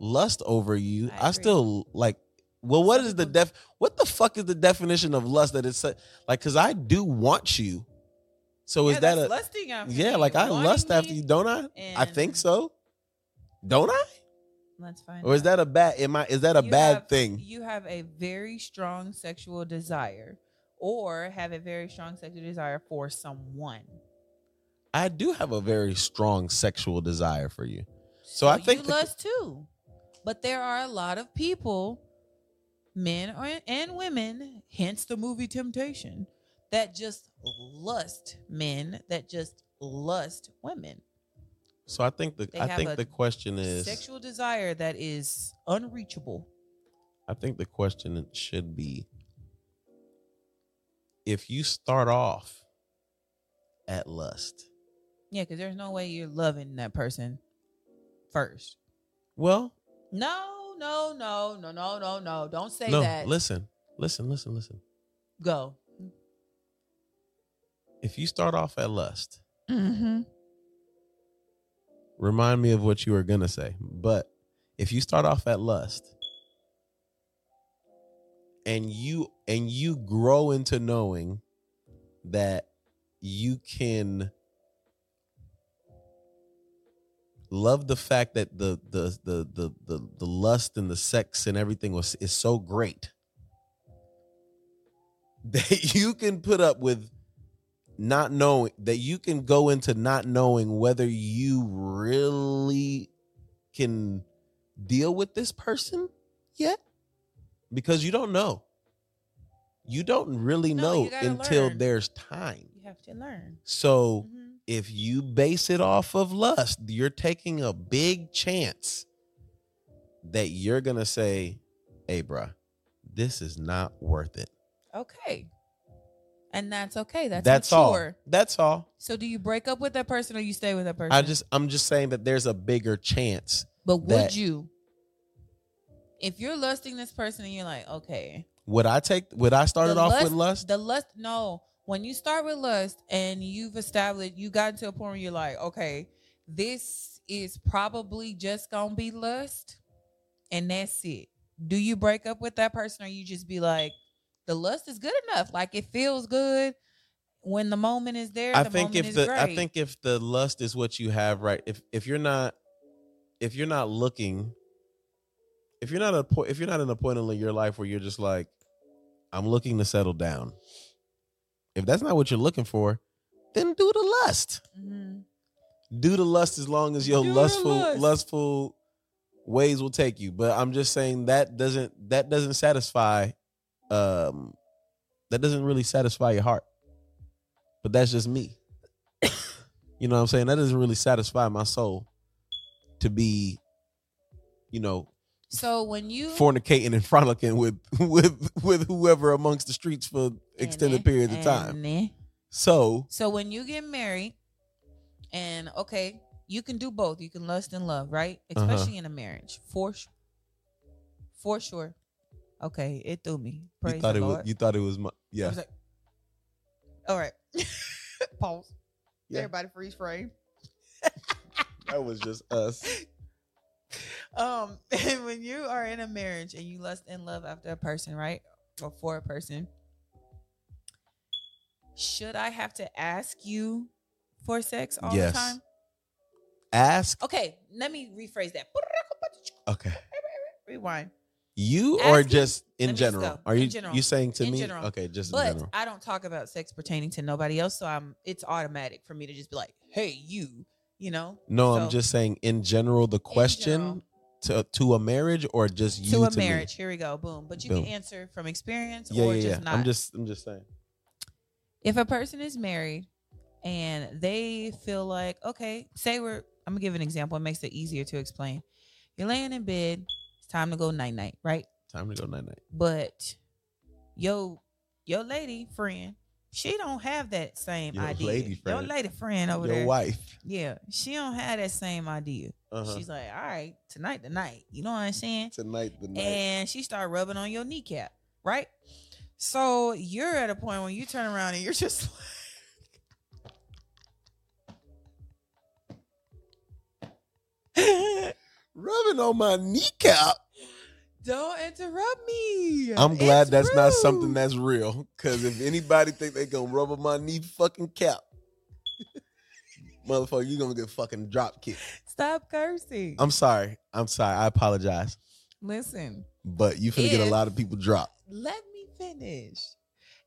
lust over you. I I, still like. Well, what is the def? What the fuck is the definition of lust? That it's like, because I do want you. So is that a lusting after yeah? me, Like I wanting lust after me. you, don't I? I think so. Don't I? Let's find. Or is out. that a bad? Am I? Is that a You bad have- thing? You have a very strong sexual desire, or have a very strong sexual desire for someone. I do have a very strong sexual desire for you. So I think you the- lust too, but there are a lot of people, men or, and women, hence the movie Temptation, that just lust men, that just lust women. So I think the They I think the question is Sexual desire that is unreachable. I think the question should be if you start off at lust. Yeah, because there's no way you're loving that person first. Well, No, no, no, no, no, no, no. Don't say no, that. listen, listen, listen, listen. Go. If you start off at lust, Mm-hmm. remind me of what you were gonna say. But if you start off at lust and you and you grow into knowing that you can love the fact that the the the the the, the lust and the sex and everything was is so great that you can put up with not knowing that you can go into not knowing whether you really can deal with this person yet because you don't know you don't really No, know until learn. there's time You have to learn. so Mhm. if you base it off of lust, you're taking a big chance that you're gonna say, "Hey, bruh, this is not worth it." Okay. And that's okay. That's, That's mature. all. That's all. So do you break up with that person or you stay with that person? I just, I'm just saying that there's a bigger chance. But would that- you? If you're lusting this person and you're like, okay, Would I take? Would I start it off with lust? The lust, no. When you start with lust and you've established, you got to a point where you're like, okay, this is probably just gonna be lust, and that's it. Do you break up with that person, or you just be like, the lust is good enough, like it feels good when the moment is there. I the think if the, great. I think if the lust is what you have, right? If if you're not, if you're not looking, if you're not a point, if you're not in a point in your life where you're just like, I'm looking to settle down. If that's not what you're looking for, then do the lust. Mhm. Do the lust as long as your Do lustful lust. lustful ways will take you. But I'm just saying that doesn't that doesn't satisfy um that doesn't really satisfy your heart. But that's just me. you know what I'm saying? That doesn't really satisfy my soul to be, you know, so when you fornicating and frolicking with with with whoever amongst the streets for extended periods of time. So So when you get married, and okay, you can do both. You can lust and love, right? Uh-huh. Especially in a marriage, for sure. For sure. Okay, it threw me. Praise you thought it Lord. was you thought it was my yeah. was like, all right. Pause. Yeah. Everybody freeze frame. That was just us. Um, and when you are in a marriage and you lust and love after a person, right? Or for a person, should I have to ask you for sex all Yes. the time? Ask Okay, let me rephrase that. okay. Rewind. You or just let in me just general? go. Are In you general. you saying to In me? general. Okay, just in But general. I don't talk about sex pertaining to nobody else, so I'm it's automatic for me to just be like, "Hey, you," you know. No, I'm So, just saying in general the question to to a marriage or just you to a me? marriage. Here we go. Boom. But you Boom. can answer from experience Yeah, or yeah, just yeah. not. I'm just I'm just saying. if a person is married and they feel like, okay, say we're I'm gonna give an example. It makes it easier to explain. You're laying in bed. Time to go night night, right? Time to go night night. But yo, your lady friend, she don't have that same Your idea. lady Your lady friend over Your there. wife. Yeah, she don't have that same idea. Uh-huh. She's like, all right, tonight the night. You know what I'm saying? Tonight the night. And she start rubbing on your kneecap, right? So you're at a point when you turn around and you're just like, Rubbing on my kneecap. don't interrupt me. I'm glad It's that's not something that's real. Cause if anybody think they gonna rub on my knee fucking cap, motherfucker, you gonna get fucking drop kicked. Stop cursing. I'm sorry. I'm sorry. I apologize. Listen, But you finna get a lot of people dropped. let me finish.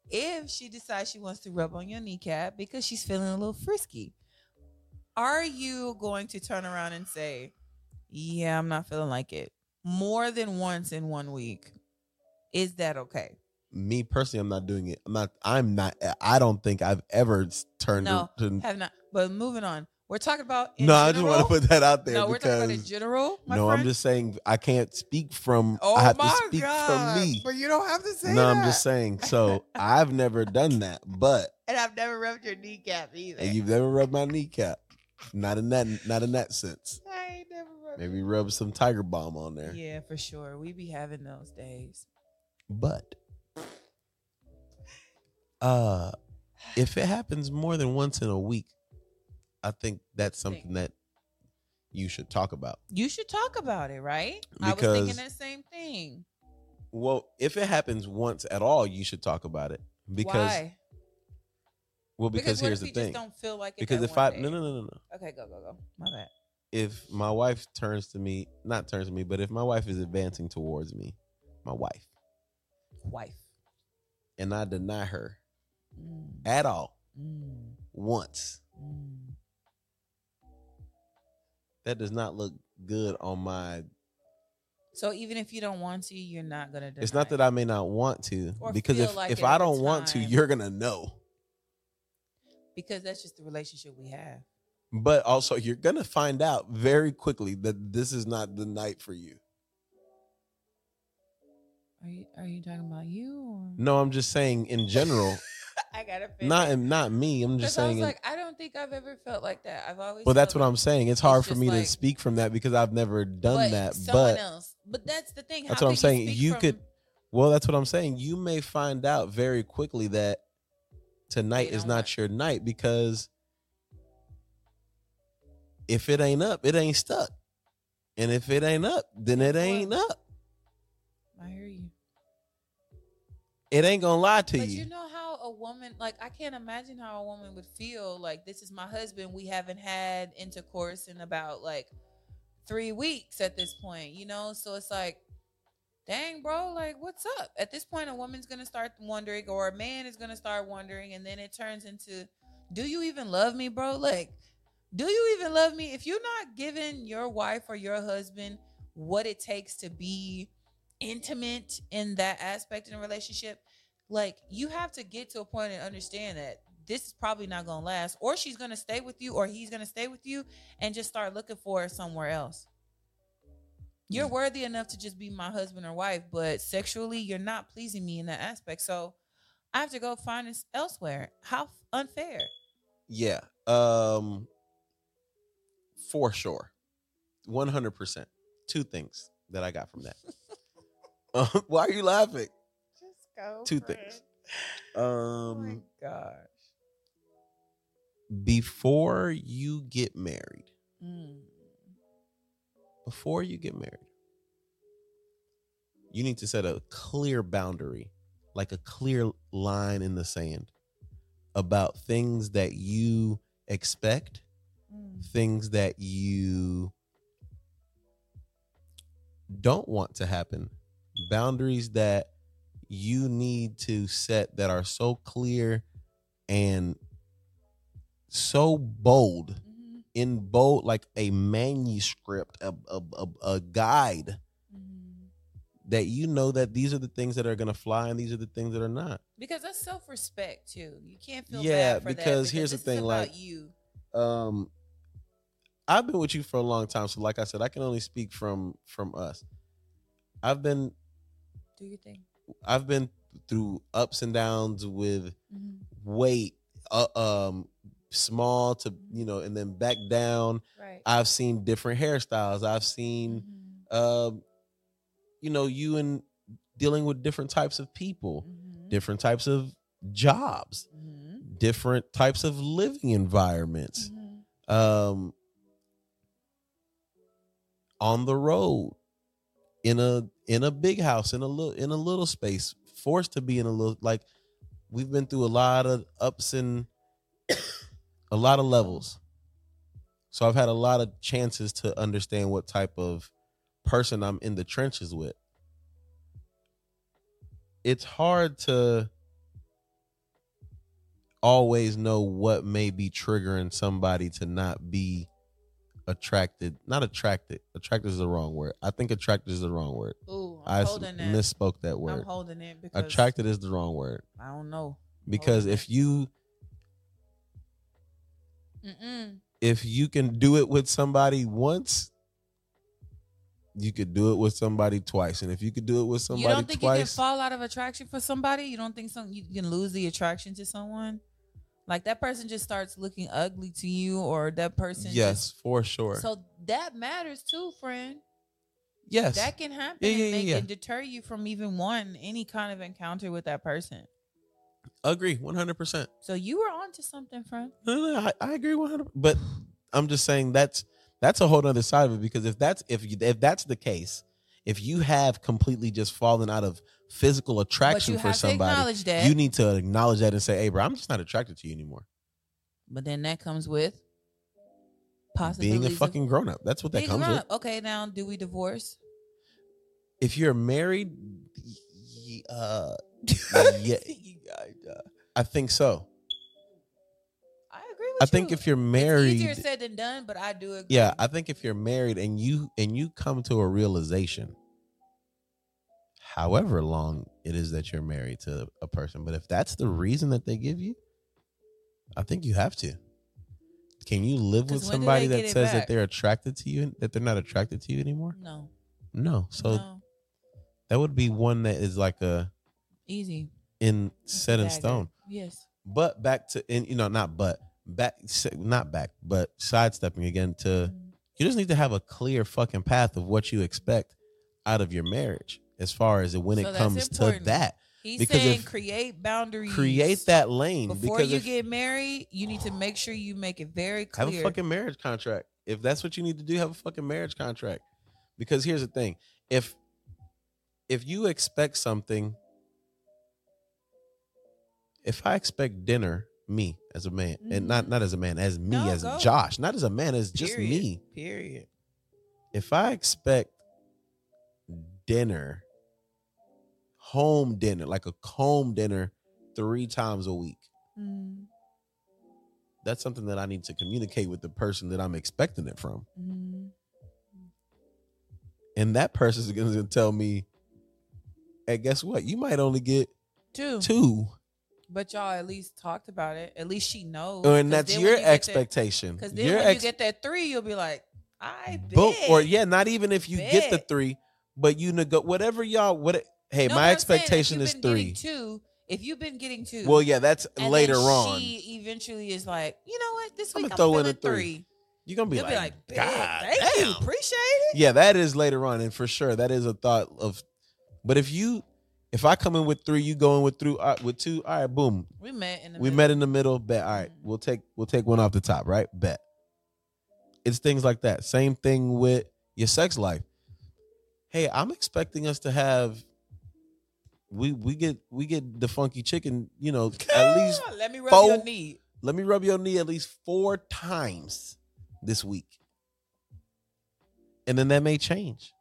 If she decides she wants to rub on your kneecap because she's feeling a little frisky, are you going to turn around and say, Yeah, I'm not feeling like it more than once in one week? Is that okay? Me personally, I'm not doing it. I'm not. I'm not. I don't think I've ever turned No, to. Have not. But moving on, we're talking about. No, I just want to put that out there No, we're talking about in general. My no, friend. I'm just saying I can't speak from. Oh I have my to speak God. from me. But you don't have to say No, that. I'm just saying. So I've never done that, but And I've never rubbed your kneecap either. and you've never rubbed my kneecap. Not in that. Not in that sense. I ain't never. Maybe rub some Tiger Balm on there. Yeah, for sure. We be having those days. But uh if it happens more than once in a week, I think that's something that you should talk about. You should talk about it, right? I was thinking that same thing. Well, if it happens once at all, you should talk about it because Why? Well because, what here's the thing. just don't feel like it Because if I no day? no no no no. Okay, go go go. My bad. If my wife turns to me, not turns to me, but if my wife is advancing towards me, my wife, Wife. and I deny her Mm, at all mm, once, mm. that does not look good on my So even if you don't want to, you're not gonna. it's not that I may not want to because if like if I don't want to, you're gonna know. Because that's just the relationship we have. But also, you're gonna find out very quickly that this is not the night for you. Are you Are you talking about you or? No, I'm just saying in general. I gotta. Finish. not not me. I'm just Because I was saying. in- like, I don't think I've ever felt like that. I've always. well, that's what like- I'm saying. It's hard for just me to speak from that because I've never done but that. Someone But else. But that's the thing. That's How what I'm saying. speak You from- could- well, that's what I'm saying. You may find out very quickly that tonight is not your night because if it ain't up, it ain't stuck. And if it ain't up, then it ain't up. I hear you. It ain't gonna lie to But you. you know how a woman, like, I can't imagine how a woman would feel. Like, this is my husband. We haven't had intercourse in about like three weeks at this point, you know? So it's like, dang, bro, like, what's up? At this point, a woman's to start wondering, or a man is to start wondering. And then it turns into, do you even love me, bro? Like, do you even love me? If you're not giving your wife or your husband what it takes to be intimate in that aspect in a relationship, like you have to get to a point and understand that this is probably not to last or she's to stay with you or he's to stay with you and just start looking for somewhere else you're worthy enough to just be my husband or wife but sexually you're not pleasing me in that aspect so i have to go find this elsewhere how unfair Yeah. Um for sure. 100%. Two things that I got from that. um, why are you laughing? just go Two things. oh my Um gosh before you get married, Mm. Before you get married, you need to set a clear boundary, like a clear line in the sand about things that you expect, Mm. things that you don't want to happen, boundaries that you need to set that are so clear and so bold Mhm. In bold like a manuscript a, a, a, a guide Mhm. that you know that these are the things that are going to fly and these are the things that are not. Because that's self-respect too. You can't feel Yeah, bad for that because here's the thing, about like- you. um i've been with you for a long time so like i said i can only speak from from us. I've been do your thing. I've been through ups and downs with Mhm. weight uh, um small to you know and then back down right i've seen different hairstyles i've seen Mhm. um you know you and dealing with different types of people Mhm. different types of jobs Mhm. different types of living environments Mhm. um on the road in a in a big house in a little in a little space forced to be in a little like we've been through a lot of ups and a lot of levels. So i've had a lot of chances to understand what type of person i'm in the trenches with. It's hard to always know what may be triggering somebody to not be attracted. Not attracted. Attracted is the wrong word. I think attracted is the wrong word. Ooh, i I'm s- holding that. misspoke that I'm word. holding it because attracted is the wrong word. I don't know. because Holding if you Mm-mm. if you can do it with somebody once you could do it with somebody twice and if you could do it with somebody you don't think you can twice fall out of attraction for somebody? You don't think some you can lose the attraction to someone? Like that person just starts looking ugly to you, or that person. yes for sure so that matters too, friend. yes That can happen Yeah, yeah, and make yeah, yeah. and deter you from even wanting any kind of encounter with that person. Agree 100% So you were onto something, friend. No, no, I, I agree one hundred. But I'm just saying that's that's a whole other side of it because if that's if you, if that's the case, if you have completely just fallen out of physical attraction for somebody, you need to acknowledge that and say, "Hey, bro, I'm just not attracted to you anymore." but then that comes with possibly Being a fucking grown up. That's what that comes with. Okay, now do we divorce? If you're married, uh, yeah, Uh, I think so. I agree with I you. think if you're It's married, easier said than done, but I do agree. yeah, I think if you're married and you and you come to a realization, however long it is that you're married to a person, but if that's the reason that they give you, I think you have to. Can you live with somebody that says back? that they're attracted to you and that they're not attracted to you anymore? no, No. So no, that would be one that is like a easy. In set in stone. Yes. But back to and you know not but back not back but sidestepping again to Mm. you just need to have a clear fucking path of what you expect out of your marriage as far as when So it comes to that He's Because saying if- create boundaries. create that lane before you if, get married. You need to make sure you make it very clear. have a fucking marriage contract if that's what you need to do have a fucking marriage contract because here's the thing if if you expect something if i expect dinner me as a man and not Mhm. not as a man as me No, as go. josh not as a man as just me Period. if I expect dinner, home dinner, like a home dinner three times a week, Mm, that's something that I need to communicate with the person that I'm expecting it from. mm. And that person is going to tell me, hey, guess what? You might only get Two. two. But y'all at least talked about it. At least she knows. And that's your expectation. expectation. Because then Your when ex- you get that three, you'll be like, I bet. Or yeah, not even if you get the three, but you nego whatever y'all what hey, No, my but saying if expectation you've is three. Two. If you've been getting two. Well, yeah, that's later on. She eventually is like, you know what? This I'ma I'm, throw in a three. three. You're gonna be You'll like, be like, God thank you, appreciate it. Yeah, that is later on, and for sure, that is a thought of. But if you, if I come in with three, you go in with three, uh, with two. All right, boom. We met in the We middle. met in the middle. Bet. All right, Mhm. we'll take we'll take one off the top. Right. Bet. It's things like that. Same thing with your sex life. Hey, I'm expecting us to have. We we get we get the funky chicken. You know, at least let me rub four- your knee. let me rub your knee at least four times this week. And then that may change.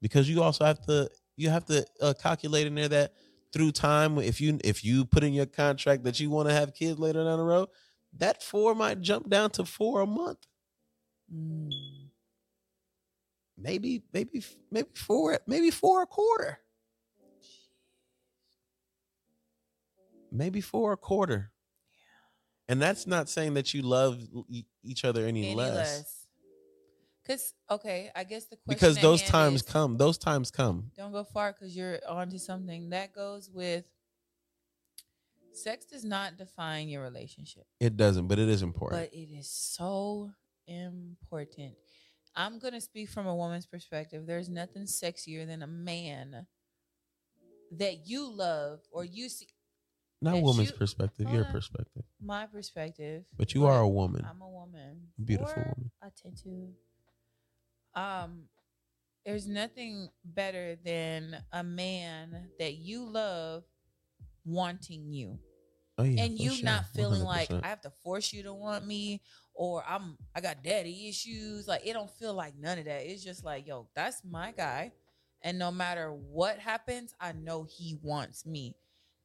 Because you also have to you have to uh, calculate in there that through time if you if you put in your contract that you want to have kids later down the road, that four might jump down to four a month. Mm. Maybe maybe maybe four maybe four a quarter. Maybe four a quarter. And that's not saying that you love each other any, Any less. less. Cause okay, I guess the question because those times come those times come Don't go far because you're onto something that goes with sex does not define your relationship, it doesn't but it is important but it is so important. I'm gonna speak from a woman's perspective. There's nothing sexier than a man that you love or you see. not woman's you- perspective your perspective My perspective, but you are a woman I'm a woman. A beautiful woman. I tend to. Um, there's nothing better than a man that you love wanting you, oh yeah and you sure. not feeling like 100%. I have to force you to want me, or I'm I got daddy issues. Like it don't feel like none of that. It's just like, yo, that's my guy, and no matter what happens, I know he wants me,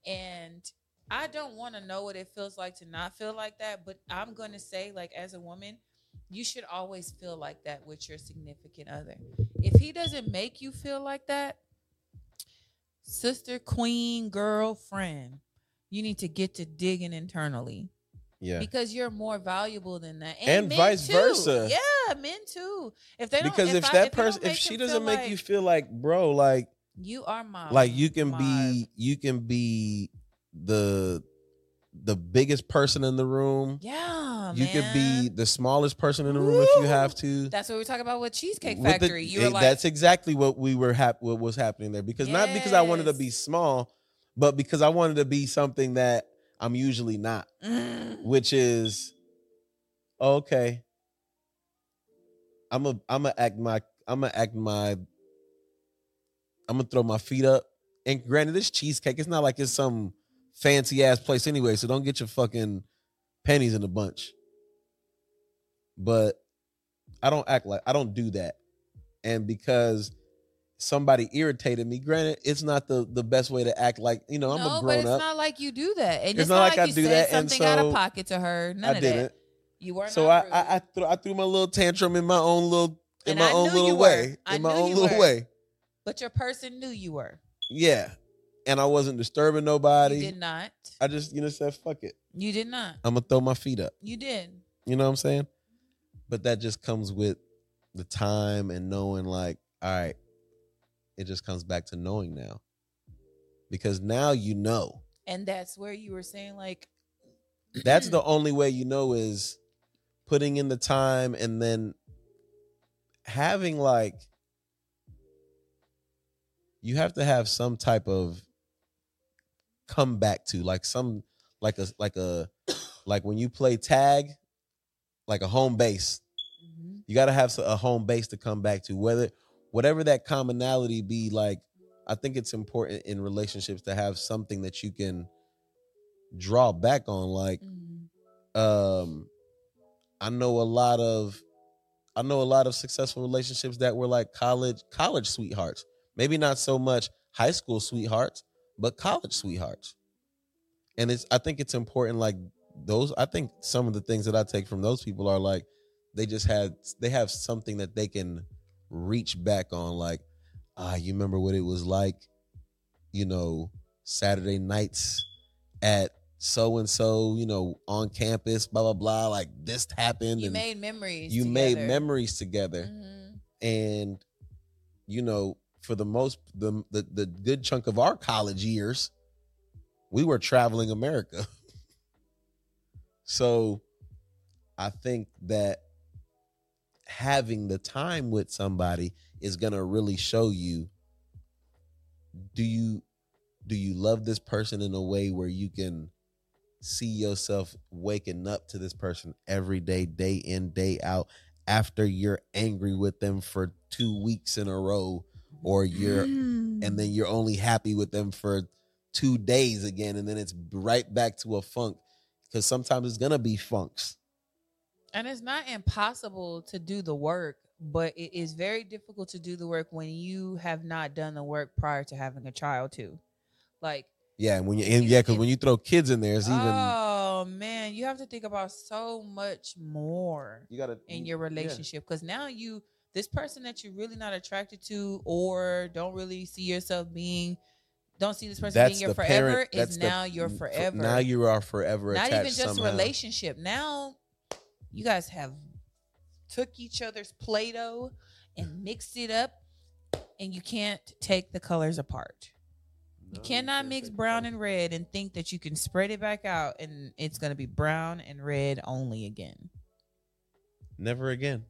and I don't want to know what it feels like to not feel like that, but I'm going to say, like, as a woman, you should always feel like that with your significant other. If he doesn't make you feel like that, sister, queen, girlfriend, you need to get to digging internally yeah because you're more valuable than that, And men vice too. versa. Yeah, men too. If they don't, because if, I- that person if she doesn't make like you feel like bro like you are my like you can be you can be the the biggest person in the room. Yeah, you could be the smallest person in the room if you have to. That's what we were talking about with Cheesecake With the- Factory. you were like, that's exactly what we were hap- what was happening there. Because not because I wanted to be small, but because I wanted to be something that I'm usually not, mm, which is okay. I'm a I'm a act my I'm gonna act my I'm gonna throw my feet up. And granted, this cheesecake, it's not like it's some fancy ass place anyway, so don't get your fucking pennies in a bunch. But I don't act like I don't do that. And because somebody irritated me, granted, it's not the the best way to act like, you know, I'm no, a grown but it's up. not like you do that. And It's it's, not not, like like, I you do said that, and something out of pocket to her. None I of didn't. that. You weren't. So I I I, threw, I threw my little tantrum in my own little in And my I own little way. In my own little were. way. but your person knew you were. Yeah. And I wasn't disturbing nobody. You did not. I just, you know, said, fuck it. You did not. I'm gonna throw my feet up. You did. You know what I'm saying? But that just comes with the time and knowing, like, all right, it just comes back to knowing now. Because now you know. And that's where you were saying like That's the only way you know is putting in the time and then having like you have to have some type of come back to like some like a like a like when you play tag like a home base Mhm. you got to have a home base to come back to whether whatever that commonality be like i think it's important in relationships to have something that you can draw back on like Mhm. um i know a lot of i know a lot of successful relationships that were like college college sweethearts maybe not so much high school sweethearts but college sweethearts and it's i think it's important like those i think some of the things that i take from those people are like they just had they have something that they can reach back on like ah you remember what it was like you know saturday nights at so and so you know on campus blah blah blah like this happened You made memories. you made together. memories together Mhm. and you know for the most the, the the good chunk of our college years we were traveling america. So i think that having the time with somebody is going to really show you do you do you love this person in a way where you can see yourself waking up to this person every day day in day out after you're angry with them for two weeks in a row or you're Mm. and then you're only happy with them for two days again and then it's right back to a funk because sometimes it's gonna be funks And it's not impossible to do the work, but it is very difficult to do the work when you have not done the work prior to having a child too. Like, yeah and when you and yeah because when you throw kids in there it's even oh man, you have to think about so much more you gotta in your relationship because now you this person that you're really not attracted to or don't really see yourself being don't see this person that's being your forever parent is that's the- now your forever. now you are forever not attached even just somehow. a relationship. Now you guys have took each other's Play-Doh and mixed it up, and you can't take the colors apart. You No, cannot can't mix brown and red and think that you can spread it back out and it's gonna be brown and red only again. never again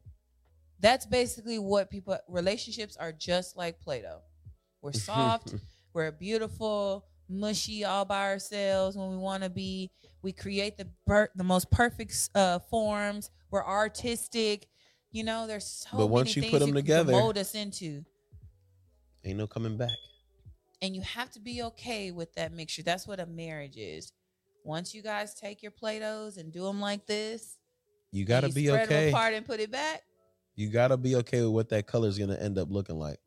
That's basically what people relationships are just like Play-Doh. We're soft, we're beautiful, mushy all by ourselves when we want to be. We create the per- the most perfect uh, forms. We're artistic. You know, there's so But once many you put them you together- can mold us into, ain't no coming back and you have to be okay with that mixture. That's what a marriage is. Once you guys take your Play-Dohs and do them like this, you gotta you be okay apart and put it back. You gotta be okay with what that color is gonna end up looking like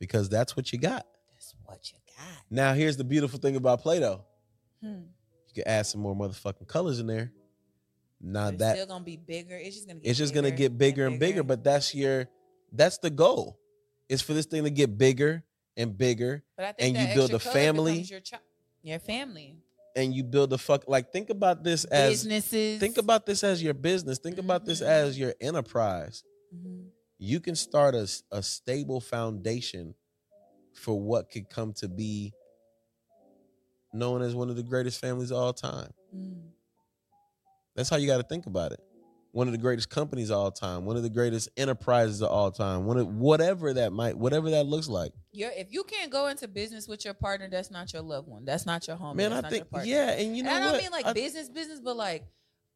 because that's what you got That's what you got. now here's the beautiful thing about play-doh Hmm. you can add some more motherfucking colors in there now But it's that still gonna be bigger. It's just gonna get it's just gonna get bigger and bigger but that's your that's the goal It's for this thing to get bigger and bigger But I think and you build a family. Your, chi- your family, and you build a fuck like think about this as businesses. think about this as your business think about this Mhm. as your enterprise Mhm. you can start a stable foundation for what could come to be known as one of the greatest families of all time. Mm. That's how you got to think about it. One of the greatest companies of all time, one of the greatest enterprises of all time, one of whatever that might, whatever that looks like. You're, if you can't go into business with your partner, that's not your loved one. That's not your homie. Man, I think, yeah, and you know and I don't what? mean like I- business, business, but like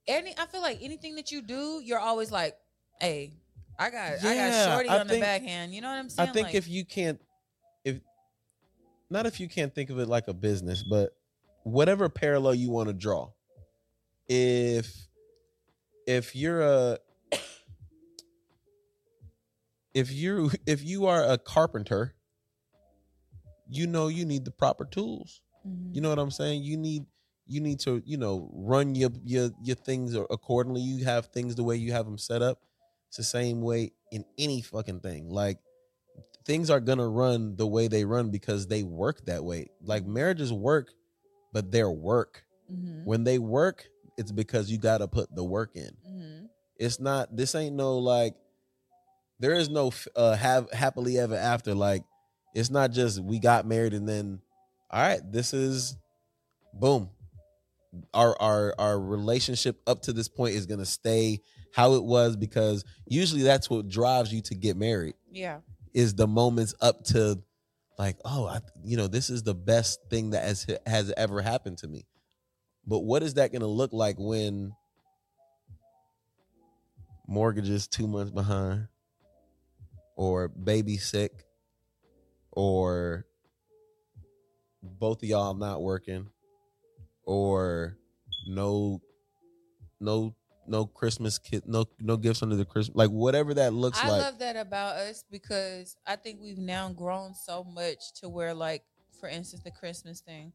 any. I feel like anything that you do, you're always like, "Hey, I got, I got shorty I on think- the backhand." You know what I'm saying? I think Like, if you can't, if not if you can't think of it like a business, but whatever parallel you want to draw. If if you're a if you if you are a carpenter, you know you need the proper tools. Mhm. You know what I'm saying? You need you need to you know run your your your things accordingly. You have things the way you have them set up. It's the same way in any fucking thing. Like things are gonna run the way they run because they work that way. Like marriages work, but they're work. Mhm. When they work, it's because you got to put the work in. Mhm. It's not. This ain't no like. There is no uh have happily ever after. Like it's not just we got married and then, all right, this is, boom. Our our our relationship up to this point is gonna stay how it was because usually that's what drives you to get married Yeah. is the moments up to like oh I, you know this is the best thing that has has ever happened to me but what is that going to look like when mortgage is two months behind or baby sick or both of y'all not working or no no no christmas kit, no no gifts under the christmas like whatever that looks I like I love that about us because I think we've now grown so much to where, like, for instance, the Christmas thing.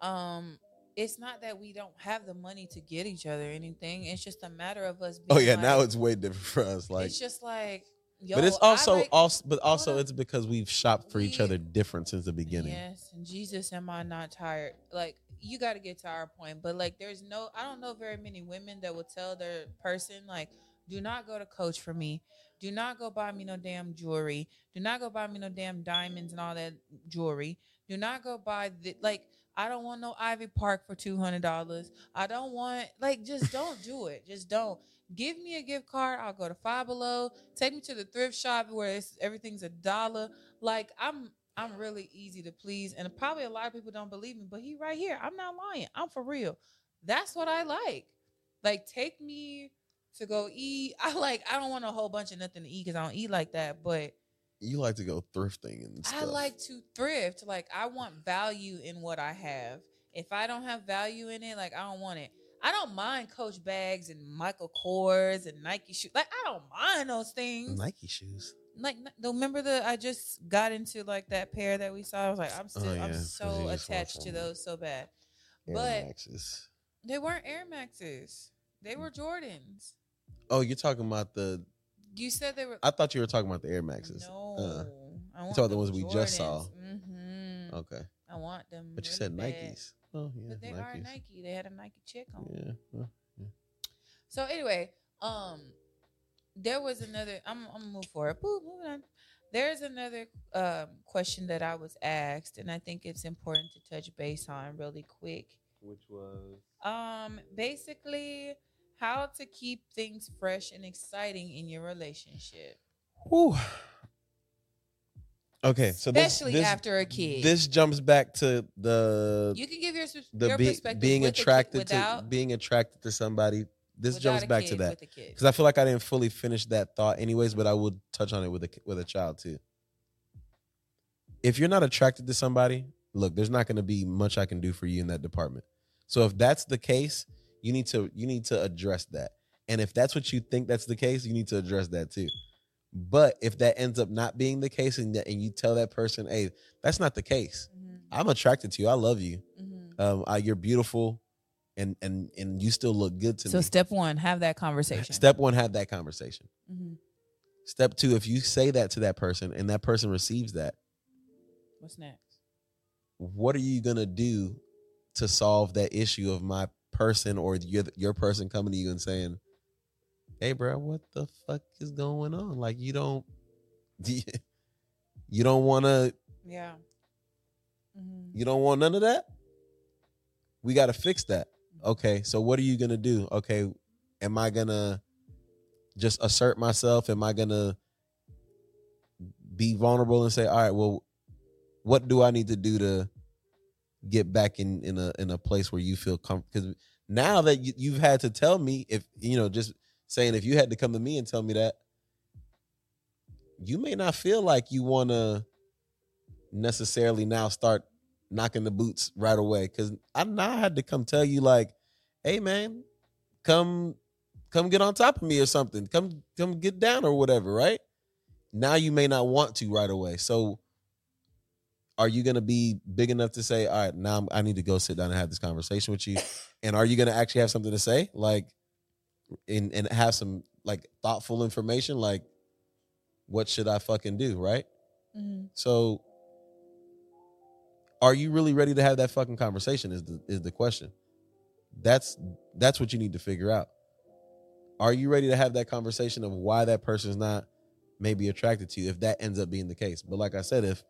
Um, it's not that we don't have the money to get each other anything. It's just a matter of us. oh yeah like, now it's way different for us like it's just like, yo, but it's also like- also but also it's because we've shopped for each other different since the beginning. Yes, and Jesus, am I not tired? Like you got to get to our point, but like there's no, I don't know very many women that will tell their person like, do not go to Coach for me. Do not go buy me no damn jewelry. Do not go buy me no damn diamonds and all that jewelry. Do not go buy the like. I don't want no Ivy Park for two hundred dollars. I don't want like just don't do it. Just don't. Give me a gift card. I'll go to Five Below. Take me to the thrift shop where it's, everything's a dollar. Like I'm I'm really easy to please, and probably a lot of people don't believe me, but he right here. I'm not lying. I'm for real. That's what I like. Like take me to go eat. I like. I don't want a whole bunch of nothing to eat because I don't eat like that. But You like to go thrifting and stuff. I like to thrift. Like I want value in what I have. If I don't have value in it, like I don't want it. I don't mind Coach bags and Michael Kors and Nike shoes. Like I don't mind those things. Nike shoes. Like remember the I just got into like that pair that we saw. I was like, I'm Oh, yeah, I'm so attached to those so bad. Air But- Maxes. They weren't Air Maxes. They were Jordans. Oh, you're talking about the. You said they were I thought you were talking about the Air Maxes. no. Uh, I want about the ones we just saw. hmm okay, I want them. but you really said bad. Nikes. Oh yeah, But they Nikes. are Nike. They had a Nike chick on. Yeah. well, So anyway, um, there was another. I'm I'm gonna move forward. Boop, moving on. There's another um question that I was asked, and I think it's important to touch base on really quick. Which was. Um, basically, how to keep things fresh and exciting in your relationship, Whew. Okay, so this- especially this, after a kid. This jumps back to the you can give your, sus- the your be, perspective being with a kid- attracted without, to being attracted to somebody. This without jumps a back to kid, that with a kid. because I feel like I didn't fully finish that thought, anyways. But I would touch on it with a with a child too. If you're not attracted to somebody, look, there's not going to be much I can do for you in that department. So if that's the case, you need to you need to address that. And if that's what you think that's the case, you need to address that too. But if that ends up not being the case, and, that, and you tell that person, "Hey, that's not the case. Mhm, I'm attracted to you. I love you. mhm. Um, I, you're beautiful, and and and you still look good to So me." So step one, have that conversation. Step one, have that conversation. Mhm. Step two, if you say that to that person and that person receives that, What's next? what are you gonna do to solve that issue of my person or your your person coming to you and saying, "Hey, bro, what the fuck is going on? Like, you don't, you don't want to, Yeah. Mhm. you don't want none of that. We got to fix that. Okay, so what are you gonna do? Okay, am I gonna just assert myself? Am I gonna be vulnerable and say, "All right, well, what do I need to do to get back in in a in a place where you feel comfortable?" Because now that you, you've had to tell me, if you know, just saying, if you had to come to me and tell me that, you may not feel like you want to necessarily now start knocking the boots right away. Cause I now had to come tell you like, hey man, come come get on top of me or something. Come come get down or whatever, right? Now you may not want to right away. So are you gonna be big enough to say, all right, now I'm- I need to go sit down and have this conversation with you? And are you gonna actually have something to say? Like and and have some like thoughtful information, like what should I fucking do, right? Mhm. So are you really ready to have that fucking conversation is the is the question. That's that's what you need to figure out. Are you ready to have that conversation of why that person's not maybe attracted to you if that ends up being the case? But like I said, if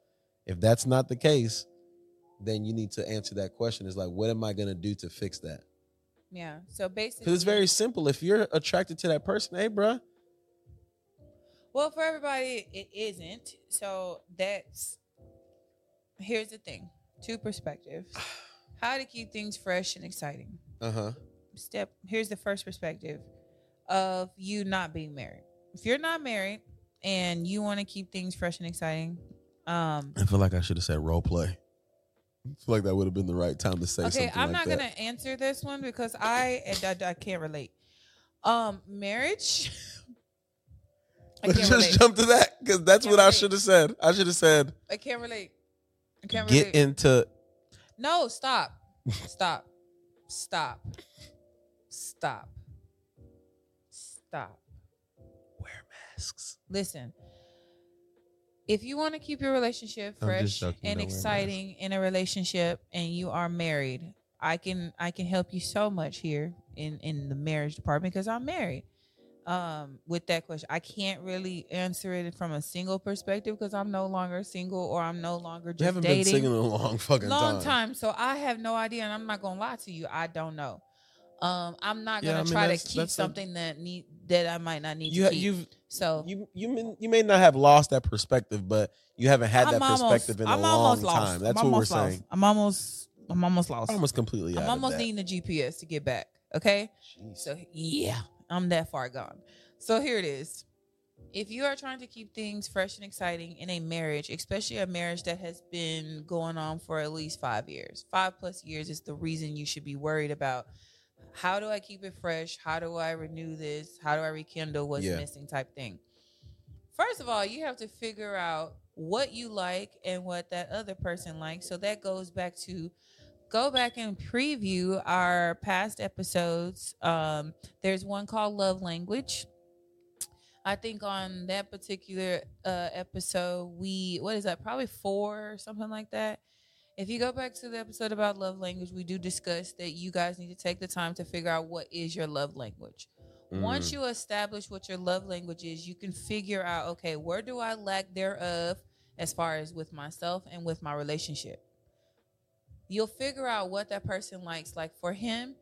if that's not the case, then you need to answer that question. Is like, what am I gonna do to fix that? Yeah. So basically, Because it's very simple. If you're attracted to that person, hey, bruh, Well, for everybody, it isn't. So that's here's the thing: two perspectives. How to keep things fresh and exciting. uh huh, Step. Here's the first perspective of you not being married. If you're not married and you want to keep things fresh and exciting, um, I feel like I should have said role play. I feel like that would have been the right time to say okay, something Okay, I'm like not that. gonna answer this one because I and I, I can't relate. Um, marriage. I Let's can't just relate. jump to that because that's what I should have said. I should have said I can't relate. I can't relate. get into. No, stop. Stop. Stop. Stop. Stop. Wear masks. Listen. If you want to keep your relationship fresh joking, and exciting in a relationship and you are married, I can I can help you so much here in in the marriage department because I'm married. Um, with that question, I can't really answer it from a single perspective because I'm no longer single or I'm no longer You just haven't dating been singing in a long fucking long time. time. So I have no idea, and I'm not gonna lie to you. I don't know. Um, I'm not gonna I mean, try to keep a- something that need that I might not need You to keep. you've so you you may, you may not have lost that perspective, but you haven't had that I'm almost- perspective in a I'm long lost. time. That's I'm what we're lost. saying. I'm almost I'm almost lost. Almost completely. I'm almost that. needing a GPS to get back. Okay. Jeez. So yeah, I'm that far gone. So here it is. If you are trying to keep things fresh and exciting in a marriage, especially a marriage that has been going on for at least five years, five plus years is the reason you should be worried about how do I keep it fresh? How do I renew this? How do I rekindle what's Yeah. missing type thing? First of all, you have to figure out what you like and what that other person likes. So that goes back to go back and preview our past episodes. Um, there's one called Love Language. I think on that particular uh, episode, we what is that? Probably four or something like that. If you go back to the episode about love language, we do discuss that you guys need to take the time to figure out what is your love language. Once Mm. you establish what your love language is, you can figure out okay, where do I lack thereof as far as with myself and with my relationship. You'll figure out what that person likes. Like for him,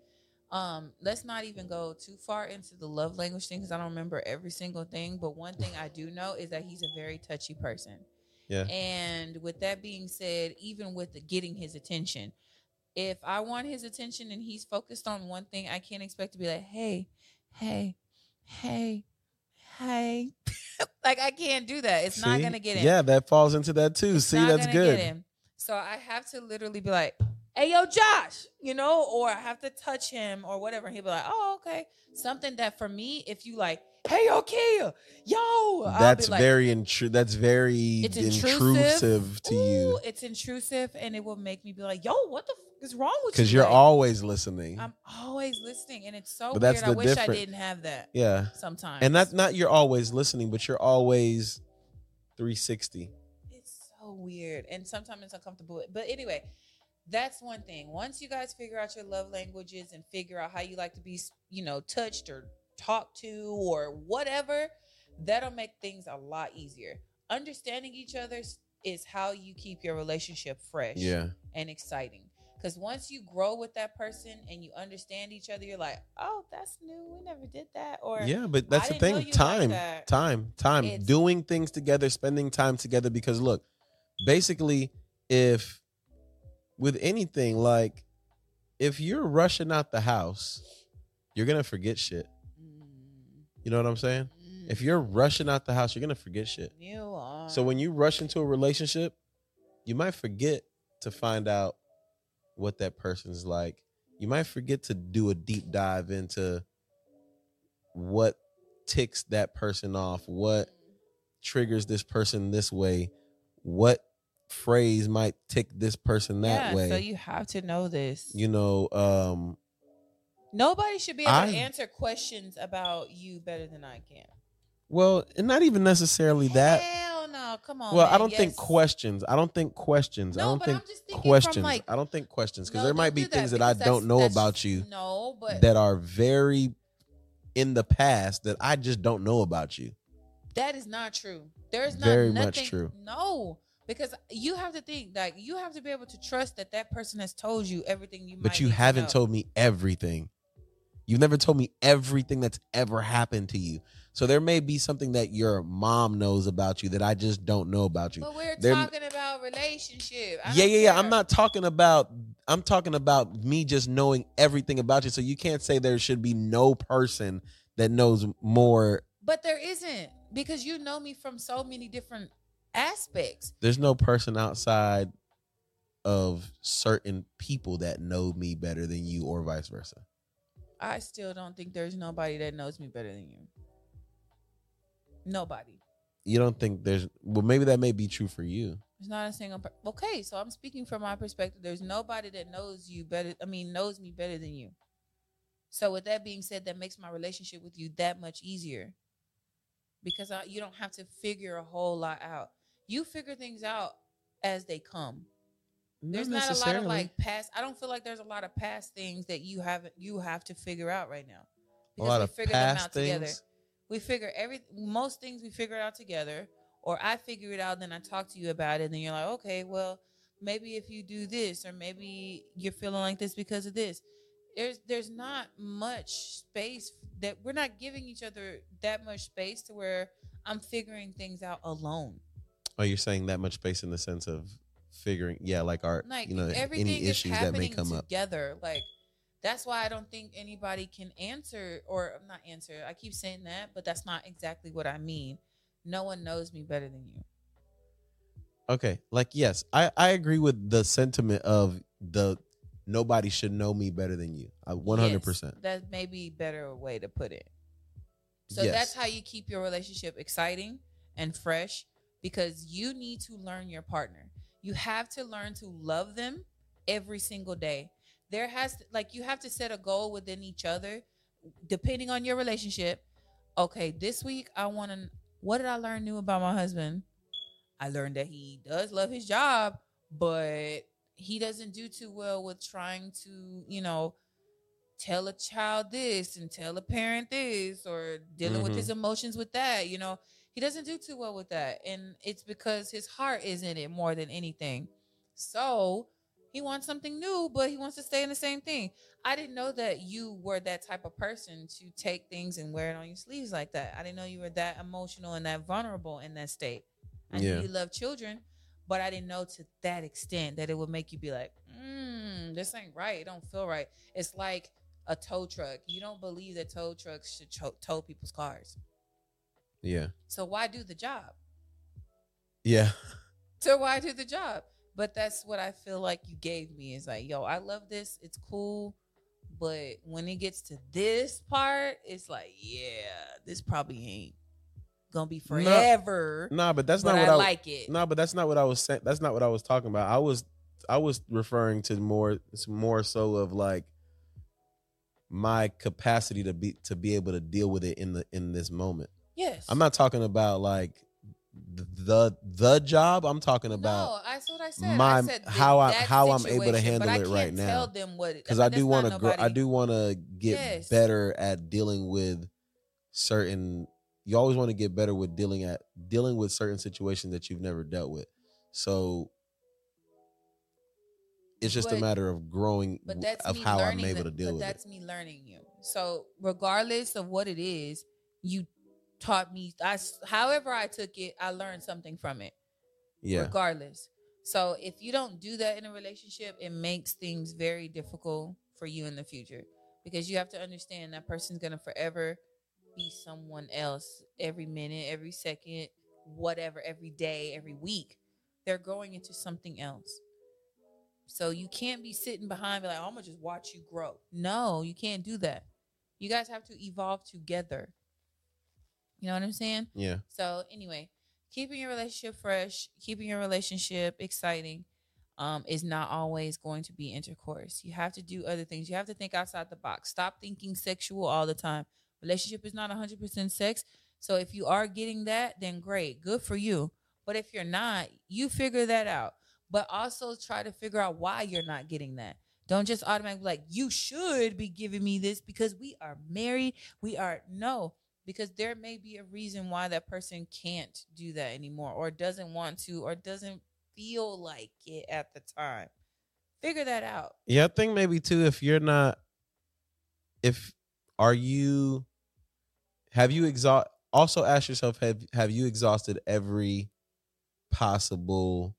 um, let's not even go too far into the love language thing because I don't remember every single thing. But one thing I do know is that he's a very touchy person. Yeah. And with that being said, even with the getting his attention, if I want his attention and he's focused on one thing, I can't expect to be like, hey, hey, hey, hey. like I can't do that. It's not gonna get him. Yeah, that falls into that too. It's See, that's good. So I have to literally be like, hey, yo, Josh, you know, or I have to touch him or whatever. And he'll be like, oh, okay. Something that for me, if you like, hey, Kia, yo, That's like, very intru- That's very it's intrusive, intrusive, to Ooh, you It's intrusive, and it will make me be like, yo, what the fuck is wrong with you? because you're Like, always listening. I'm always listening, and it's so But weird. I wish I didn't have that yeah, sometimes. and that's not you're always listening, but you're always 360. it's so weird and sometimes it's uncomfortable but anyway that's one thing once you guys figure out your love languages and figure out how you like to be you know touched or talked to or whatever that'll make things a lot easier understanding each other is how you keep your relationship fresh Yeah, and exciting because once you grow with that person and you understand each other you're like oh that's new we never did that or yeah, but that's the thing. you like Time, time, time. Doing things together, spending time together. Because look, basically, if with anything like if you're rushing out the house, you're gonna forget shit. Mm, You know what I'm saying? If mm, you're rushing out the house, you're gonna forget shit. you are So when you rush into a relationship, you might forget to find out what that person's like. You might forget to do a deep dive into what ticks that person off, what triggers this person this way, what phrase might tick this person that yeah, way. So you have to know this. you know, um, Nobody should be able I- to answer questions about you better than I can. well, and not even necessarily that. Hell no, come on. Well, I don't think questions. I don't think questions. I No, don't but think I'm just thinking questions. Like, I don't think questions because No, there might be things that I don't know about you No, but that are very in the past that I just don't know about you. that is not true. There's not Very much nothing, true. No, because you have to think like you have to be able to trust that that person has told you everything you. But you haven't told me everything. You've never told me everything that's ever happened to you. So there may be something that your mom knows about you that I just don't know about you. But we're There- talking about relationship. I yeah, yeah, yeah. care. I'm not talking about I'm talking about me just knowing everything about you. So you can't say there should be no person that knows more. But there isn't because you know me from so many different aspects. There's no person outside of certain people that know me better than you or vice versa. I still don't think there's nobody that knows me better than you. Nobody. You don't think there's well maybe that may be true for you. There's not a single. Per- okay, so I'm speaking from my perspective. There's nobody that knows you better. I mean, knows me better than you. So with that being said, that makes my relationship with you that much easier because I, you don't have to figure a whole lot out. You figure things out as they come. There's not, a lot of like past. I don't feel like there's a lot of past things that you haven't you have to figure out right now a lot we of figured them past out together. things. We figure every most things we figure out together, or I figure it out, then I talk to you about it, and then you're like, okay, well, maybe if you do this, or maybe you're feeling like this because of this. There's there's not much space that we're not giving each other that much space to where I'm figuring things out alone. Oh, you're saying that much space in the sense of figuring, yeah, like our, Like you know, everything any is issues that may come up. together. Like that's why I don't think anybody can answer or not answer. I keep saying that, but that's not exactly what I mean. No one knows me better than you. Okay, like yes, I I agree with the sentiment of the nobody should know me better than you. Uh, I 100. percent Yes, that may be a better way to put it. So Yes. that's how you keep your relationship exciting and fresh because you need to learn your partner. You have to learn to love them every single day. There has to, like you have to set a goal within each other depending on your relationship. Okay, this week I want to what did I learn new about my husband? I learned that he does love his job, but he doesn't do too well with trying to, you know, tell a child this and tell a parent this or dealing with Mhm. his emotions with that you know he doesn't do too well with that and it's because his heart is in it more than anything so he wants something new but he wants to stay in the same thing i didn't know that you were that type of person to take things and wear it on your sleeves like that i didn't know you were that emotional and that vulnerable in that state i Yeah. knew you love children but i didn't know to that extent that it would make you be like mm, this ain't right it don't feel right it's like a tow truck. You don't believe that tow trucks should tow people's cars. Yeah, So why do the job? yeah, So why do the job? But that's what I feel like you gave me is like, yo, I love this. It's cool. But when it gets to this part, it's like, yeah, this probably ain't gonna be forever. nah, but that's but not what I, I, like it. No, but that's not what I was saying. That's not what I was talking about. I was I was referring to more more so of like my capacity to be to be able to deal with it in the in this moment. Yes. I'm not talking about like the the job. I'm talking about no, that's what I said. my- I said that- how I how I'm able to handle but I it right now. Tell them what because I that's do want to grow. I do want to get Yes. better at dealing with certain. You always want to get better with dealing at dealing with certain situations that you've never dealt with. So it's just a matter of growing But that's of how I'm able the- to deal but with it. that's me learning you. So regardless of what it is, you taught me. I however I took it, I learned something from it. Yeah, Regardless. So if you don't do that in a relationship, it makes things very difficult for you in the future because you have to understand that person's gonna forever be someone else every minute, every second, whatever, every day, every week. they're growing into something else. So you can't be sitting behind me like, I'm gonna just watch you grow. No, you can't do that. You guys have to evolve together. You know what I'm saying? Yeah. So anyway, keeping your relationship fresh, keeping your relationship exciting, um, is not always going to be intercourse. You have to do other things. You have to think outside the box. Stop thinking sexual all the time. Relationship is not 100% sex. So if you are getting that, then great, good for you. But if you're not, you figure that out. But also try to figure out why you're not getting that. Don't just automatically be like, you should be giving me this because we are married. We are no, because there may be a reason why that person can't do that anymore or doesn't want to or doesn't feel like it at the time. Figure that out. Yeah, I think maybe too if you're not if are you have you exhaust also ask yourself have have you exhausted every possible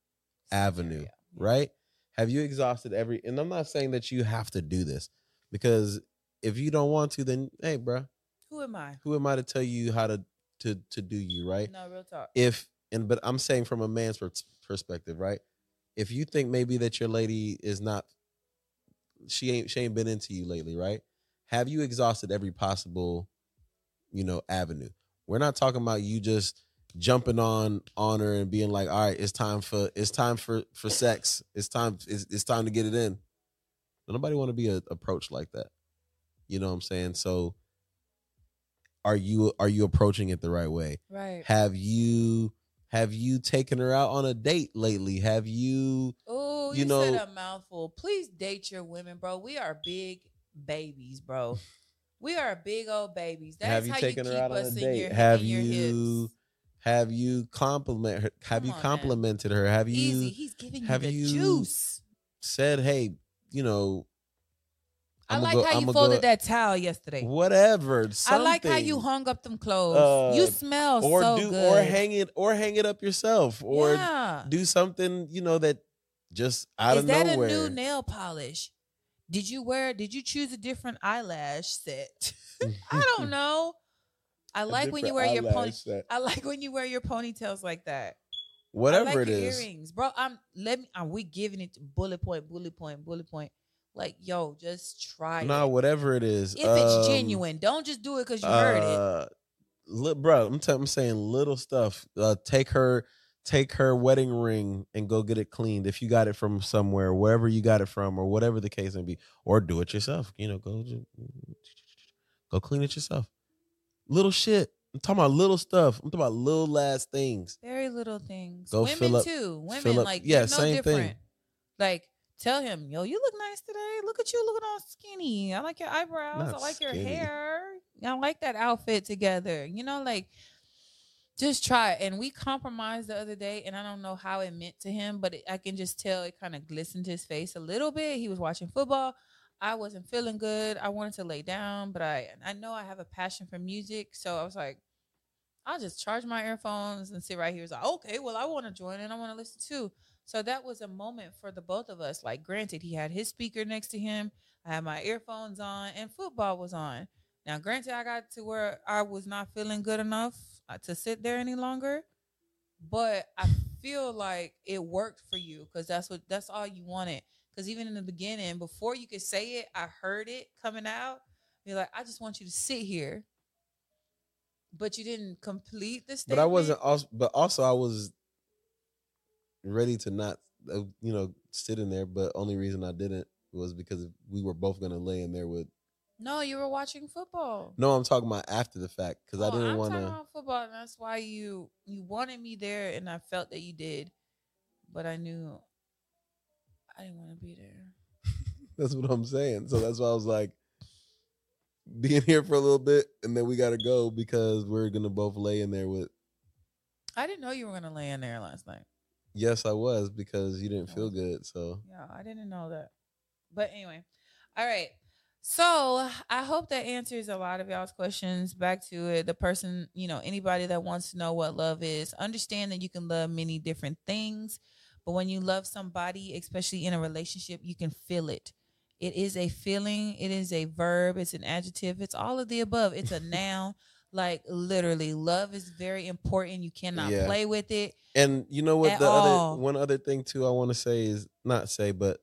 avenue, Yeah. right? Have you exhausted every and I'm not saying that you have to do this because if you don't want to then hey bruh, Who am I? who am I to tell you how to to to do you, right? No, real talk. if and but I'm saying from a man's pers- perspective, right? If you think maybe that your lady is not, she ain't she ain't been into you lately, right? Have you exhausted every possible, you know, avenue? We're not talking about you just jumping on on her and being like, all right, it's time for it's time for for sex. It's time it's, it's time to get it in. Nobody want to be a, approached like that. You know what I'm saying? So are you are you approaching it the right way? Right. Have you have you taken her out on a date lately? Have you Oh, you you, know- said a mouthful. Please date your women, bro. We are big babies, bro. We are big old babies. That's have you how taken you her keep out on a us in date? your, have you have you compliment her? Have Come you man. complimented her? Have you Easy. He's giving you have the you- juice. said, hey, you know, I I'ma like go- how you I'ma folded go- that towel yesterday. whatever. I like how you hung up them clothes. Uh, you smell or so do good. or hang it or hang it up yourself or yeah. do something you know that just out Is of that a new nail polish? Did you wear? Did you choose a different eyelash set? I don't know. I like when you wear your pony. set. I like when you wear your ponytails like that. Whatever I like it is. earrings, bro. I'm let me. Are we giving it bullet point, bullet point, bullet point? Like, yo, just try Nah, it. whatever it is. If it's um, genuine, don't just do it because you heard it. uh, Li- bro, I'm, t- I'm saying little stuff. Uh, take her, take her wedding ring and go get it cleaned. If you got it from somewhere, wherever you got it from, or whatever the case may be, or do it yourself. You know, go go clean it yourself. Little shit. I'm talking about little stuff. I'm talking about little last things. Very little things. Go Women up- too. Women up- like yeah, no same thing. different. Like tell him, yo, you look nice today. Look at you looking all skinny. I like your eyebrows. Not I like your hair. I like that outfit together. You know, like just try it. And we compromised the other day, and I don't know how it meant to him, but it, I can just tell it kind of glistened his face a little bit. He was watching football. I wasn't feeling good. I wanted to lay down, but I I know I have a passion for music, so I was like, I'll just charge my earphones and sit right here. It's like, okay, well, I want to join and I want to listen too. So that was a moment for the both of us. Like, granted, he had his speaker next to him. I had my earphones on, and football was on. Now, granted, I got to where I was not feeling good enough uh, to sit there any longer, but I feel like it worked for you because that's what that's all you wanted. Because even in the beginning, before you could say it, I heard it coming out. You're like, I just want you to sit here, but you didn't complete the But. I wasn't also, but also I was ready to not, uh, you know, sit in there. But only reason I didn't was because we were both gonna lay in there with. No, you were watching football. No, I'm talking about after the fact because I Oh, didn't want to. football, and that's why you you wanted me there, and I felt that you did, but I knew I didn't want to be there. That's what I'm saying. So that's why I was like, being here for a little bit, and then we got to go because we're gonna both lay in there with. I didn't know you were gonna lay in there last night. Yes, I was because you didn't feel good. So Yeah, I didn't know that. But anyway, all right. So I hope that answers a lot of y'all's questions. Back to it. The person, you know, anybody that wants to know what love is, understand that you can love many different things. But when you love somebody, especially in a relationship, you can feel it. It is a feeling, it is a verb, it's an adjective, it's all of the above. It's a noun. Like literally, love is very important. You cannot Yeah. play with it. And you know what? The all. other one other thing too, I want to say is not say, but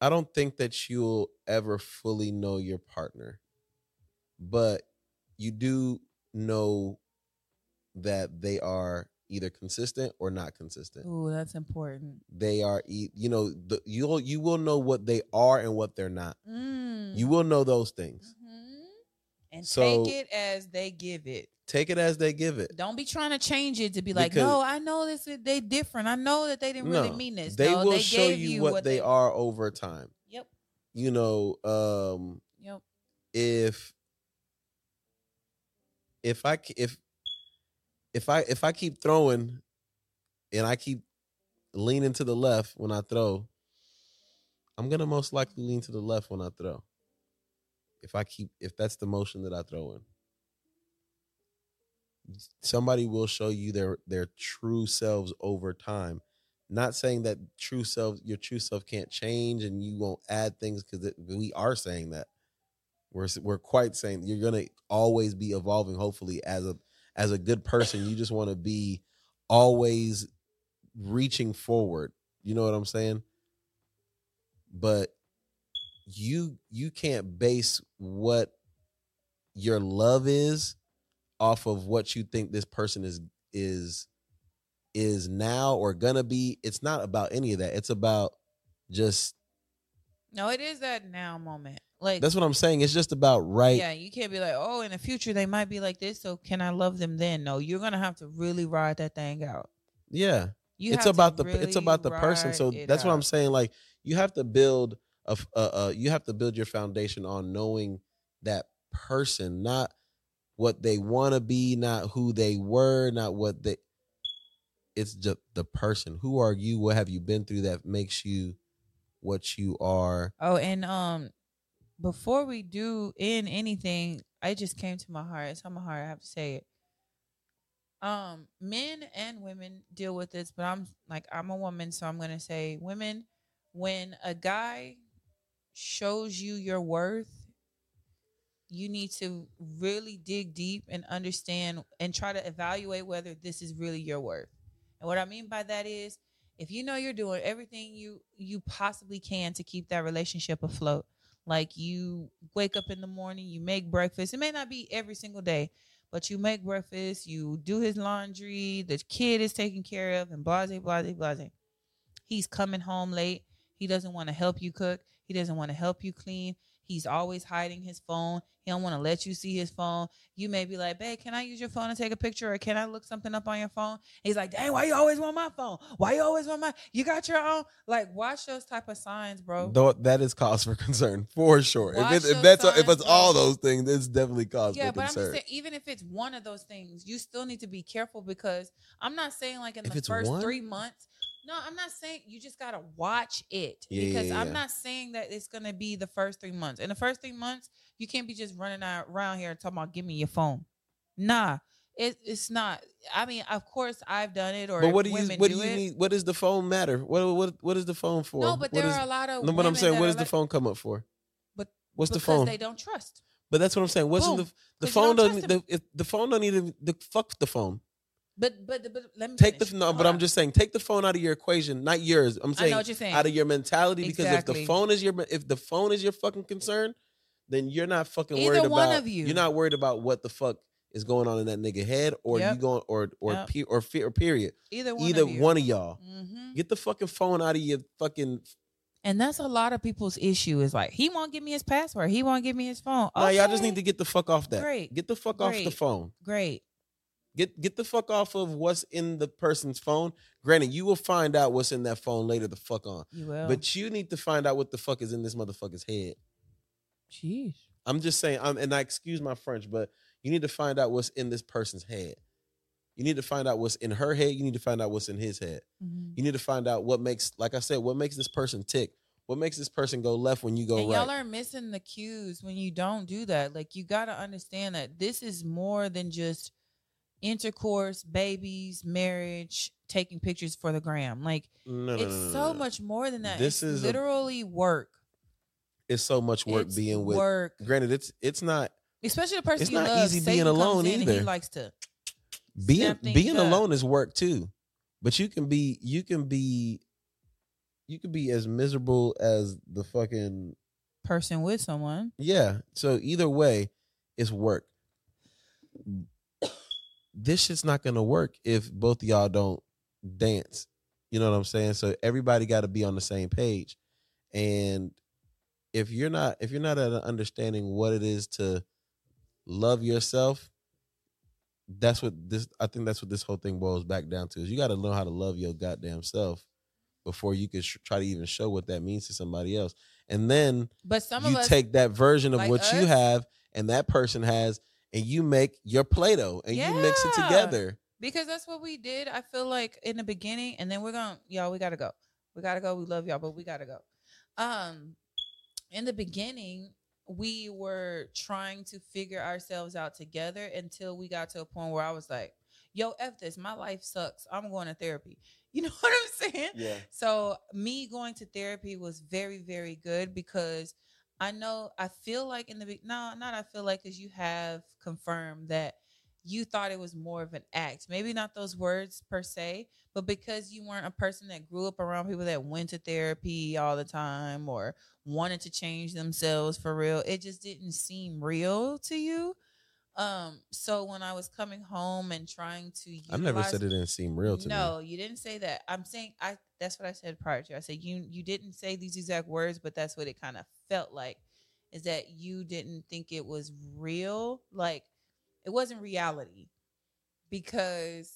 I don't think that you'll ever fully know your partner, but you do know that they are either consistent or not consistent. Ooh, that's important. They are, you know, the, you'll you will know what they are and what they're not. Mm. You will know those things. Mhm. And So- take it as they give it. Take it as they give it. Don't be trying to change it to be like, Because- no, I know this. is- They different. I know that they didn't really mean this. They No, will they show gave you, what, they, are over time. Yep. You know, um, Yep. if if I if if I if I keep throwing and I keep leaning to the left when I throw, I'm gonna most likely lean to the left when I throw. If I keep if that's the motion that I throw in. Somebody will show you their their true selves over time. Not saying that true self your true self can't change and you won't add things because we are saying that we're we're quite saying you're gonna always be evolving. Hopefully, as a as a good person, you just want to be always reaching forward. You know what I'm saying? But you you can't base what your love is off of what you think this person is is is now or gonna be. It's not about any of that. It's about just No, it is that now moment. Like that's what I'm saying. It's just about right. Yeah, you can't be like, oh, in the future they might be like this, so can I love them then? No, you're gonna have to really ride that thing out. Yeah. You it's about the it's about the person. So that's what I'm saying. Like you have to build a f- uh, uh you have to build your foundation on knowing that person, not what they want to be, not who they were, not what they. It's just the person. Who are you? What have you been through that makes you what you are? Oh, and um, before we do in anything, I just came to my heart. It's on my heart. I have to say it. Um, men and women deal with this, but I'm like I'm a woman, so I'm gonna say women. When a guy shows you your worth, you need to really dig deep and understand and try to evaluate whether this is really your worth. And what I mean by that is if you know you're doing everything you you possibly can to keep that relationship afloat like you wake up in the morning you make breakfast it may not be every single day but you make breakfast you do his laundry the kid is taken care of and blase blase blase. He's coming home late. He doesn't want to help you cook he doesn't want to help you clean he's always hiding his phone he don't want to let you see his phone you may be like babe can i use your phone to take a picture or can i look something up on your phone He's like, dang, why you always want my phone? Why you always want my? You got your own? Like, watch those type of signs, bro. Though that is cause for concern for sure. If, it, if that's if it's all those things, it's definitely cause yeah, for but I'm just concern. saying, even if it's one of those things, you still need to be careful because I'm not saying like in If the first one? three months. No, I'm not saying you just gotta watch it Yeah, because yeah, I'm yeah. not saying that it's gonna be the first three months. In the first three months, you can't be just running around here and talking about give me your phone. Nah, it, it's not. I mean, of course I've done it, or but what do you what do do you it. need? What does the phone matter? What what what is the phone for? No, but What there is- are a lot of. No, but I'm saying, what does the like- phone come up for? But What's the because phone? They don't trust. But that's what I'm saying. What's the the phone? don't Doesn't the, if the phone don't need to the fuck the phone. But but but let me Take the no, Hold but I'm just saying, take the phone out of your equation, not yours. I'm I saying know what you're saying. out of your mentality because if the phone is your if the phone is your fucking concern, then you're not fucking Either worried one about of you. You're not worried about what the fuck is going on in that nigga head, or Yep. you going or or Yep. pe- or, fe- or period. either one. Either of you. one of y'all. hmm Get the fucking phone out of your fucking. And that's a lot of people's issue. Is like he won't give me his password. He won't give me his phone. Nah, y'all just need to get the fuck off that. Great. Get the fuck off the phone. Great. Get get the fuck off of what's in the person's phone. Granted, you will find out what's in that phone later the fuck on. You will. But you need to find out what the fuck is in this motherfucker's head. Jeez. I'm just saying, I'm and I excuse my French, but you need to find out what's in this person's head. You need to find out what's in her head. You need to find out what's in his head. Mhm. You need to find out what makes, like I said, what makes this person tick. What makes this person go left when you go and right? y'all are missing the cues when you don't do that. Like you got to understand that this is more than just intercourse, babies, marriage, taking pictures for the gram. Like no, it's no, no, so much more than that. This it's is a- literally work. It's so much work It's being with. work. Granted, it's it's not. Especially the person It's you not love. easy being alone in He likes to. being being up. alone is work too but you can be you can be you can be as miserable as the fucking person with someone. yeah so either way it's work this shit's not gonna work if both of y'all don't dance. You know what i'm saying? So everybody got to be on the same page. And if you're not if you're not at an understanding what it is to love yourself that's what this i think that's what this whole thing boils back down to is you got to learn how to love your goddamn self before you can sh- try to even show what that means to somebody else. And then But some you of us, take that version of like what you have and that person has and you make your play-doh and you mix it together because that's what we did. I feel like in the beginning, and then we're gonna, y'all, we gotta go. We gotta go. We love y'all, but we gotta go. Um, in the beginning, we were trying to figure ourselves out together until we got to a point where I was like, "Yo, f this. My life sucks. I'm going to therapy." You know what I'm saying? yeah So me going to therapy was very, very good because I know I feel like in the be- no, not I feel like because you have confirmed that you thought it was more of an act. Maybe not those words per se, but because you weren't a person that grew up around people that went to therapy all the time or wanted to change themselves for real, it just didn't seem real to you. Um, so when I was coming home and trying to, i never said it didn't seem real to me no, you didn't say that. I'm saying I. That's what I said prior to. I said you. You didn't say these exact words, but that's what it kind of felt like. Is that you didn't think it was real? Like it wasn't reality, because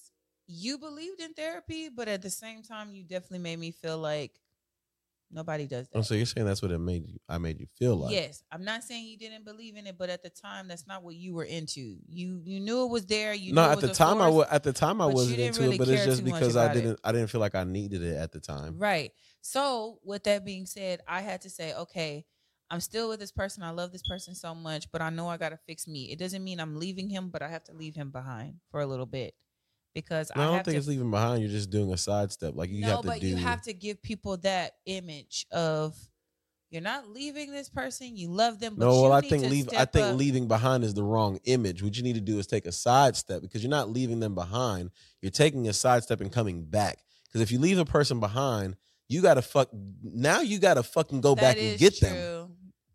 you believed in therapy, but at the same time, you definitely made me feel like nobody does oh, that. oh so you're saying that's what it made you i made you feel like yes, I'm not saying you didn't believe in it, but at the time, that's not what you were into. You you knew it was there. You no knew it at the time i was at the time i wasn't into really it but it's just because i didn't i didn't feel like i needed it at the time Right. So, with that being said, I had to say, okay, I'm still with this person. I love this person so much, but I know I got to fix me. It doesn't mean I'm leaving him, but I have to leave him behind for a little bit because no, i I don't think to. it's leaving behind you're just doing a sidestep like you no, have to but do you have to give people that image of you're not leaving this person. You love them. But no, well, I think leave. I think up. leaving behind is the wrong image. What you need to do is take a sidestep because you're not leaving them behind. You're taking a sidestep and coming back. Because if you leave a person behind, you gotta fuck. Now you gotta fucking go That back and get them.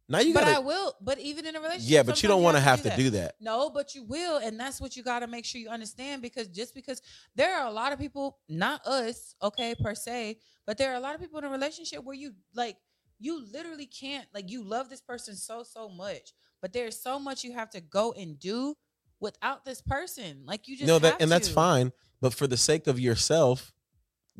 Now you but gotta. I will. But even in a relationship, yeah, but you don't want to have do to do that. No, but you will, and that's what you got to make sure you understand because just because there are a lot of people, not us, okay, per se, but there are a lot of people in a relationship where you like you literally can't like you love this person so so much, but there's so much you have to go and do without this person. Like you just No, that and that's fine. But for the sake of yourself,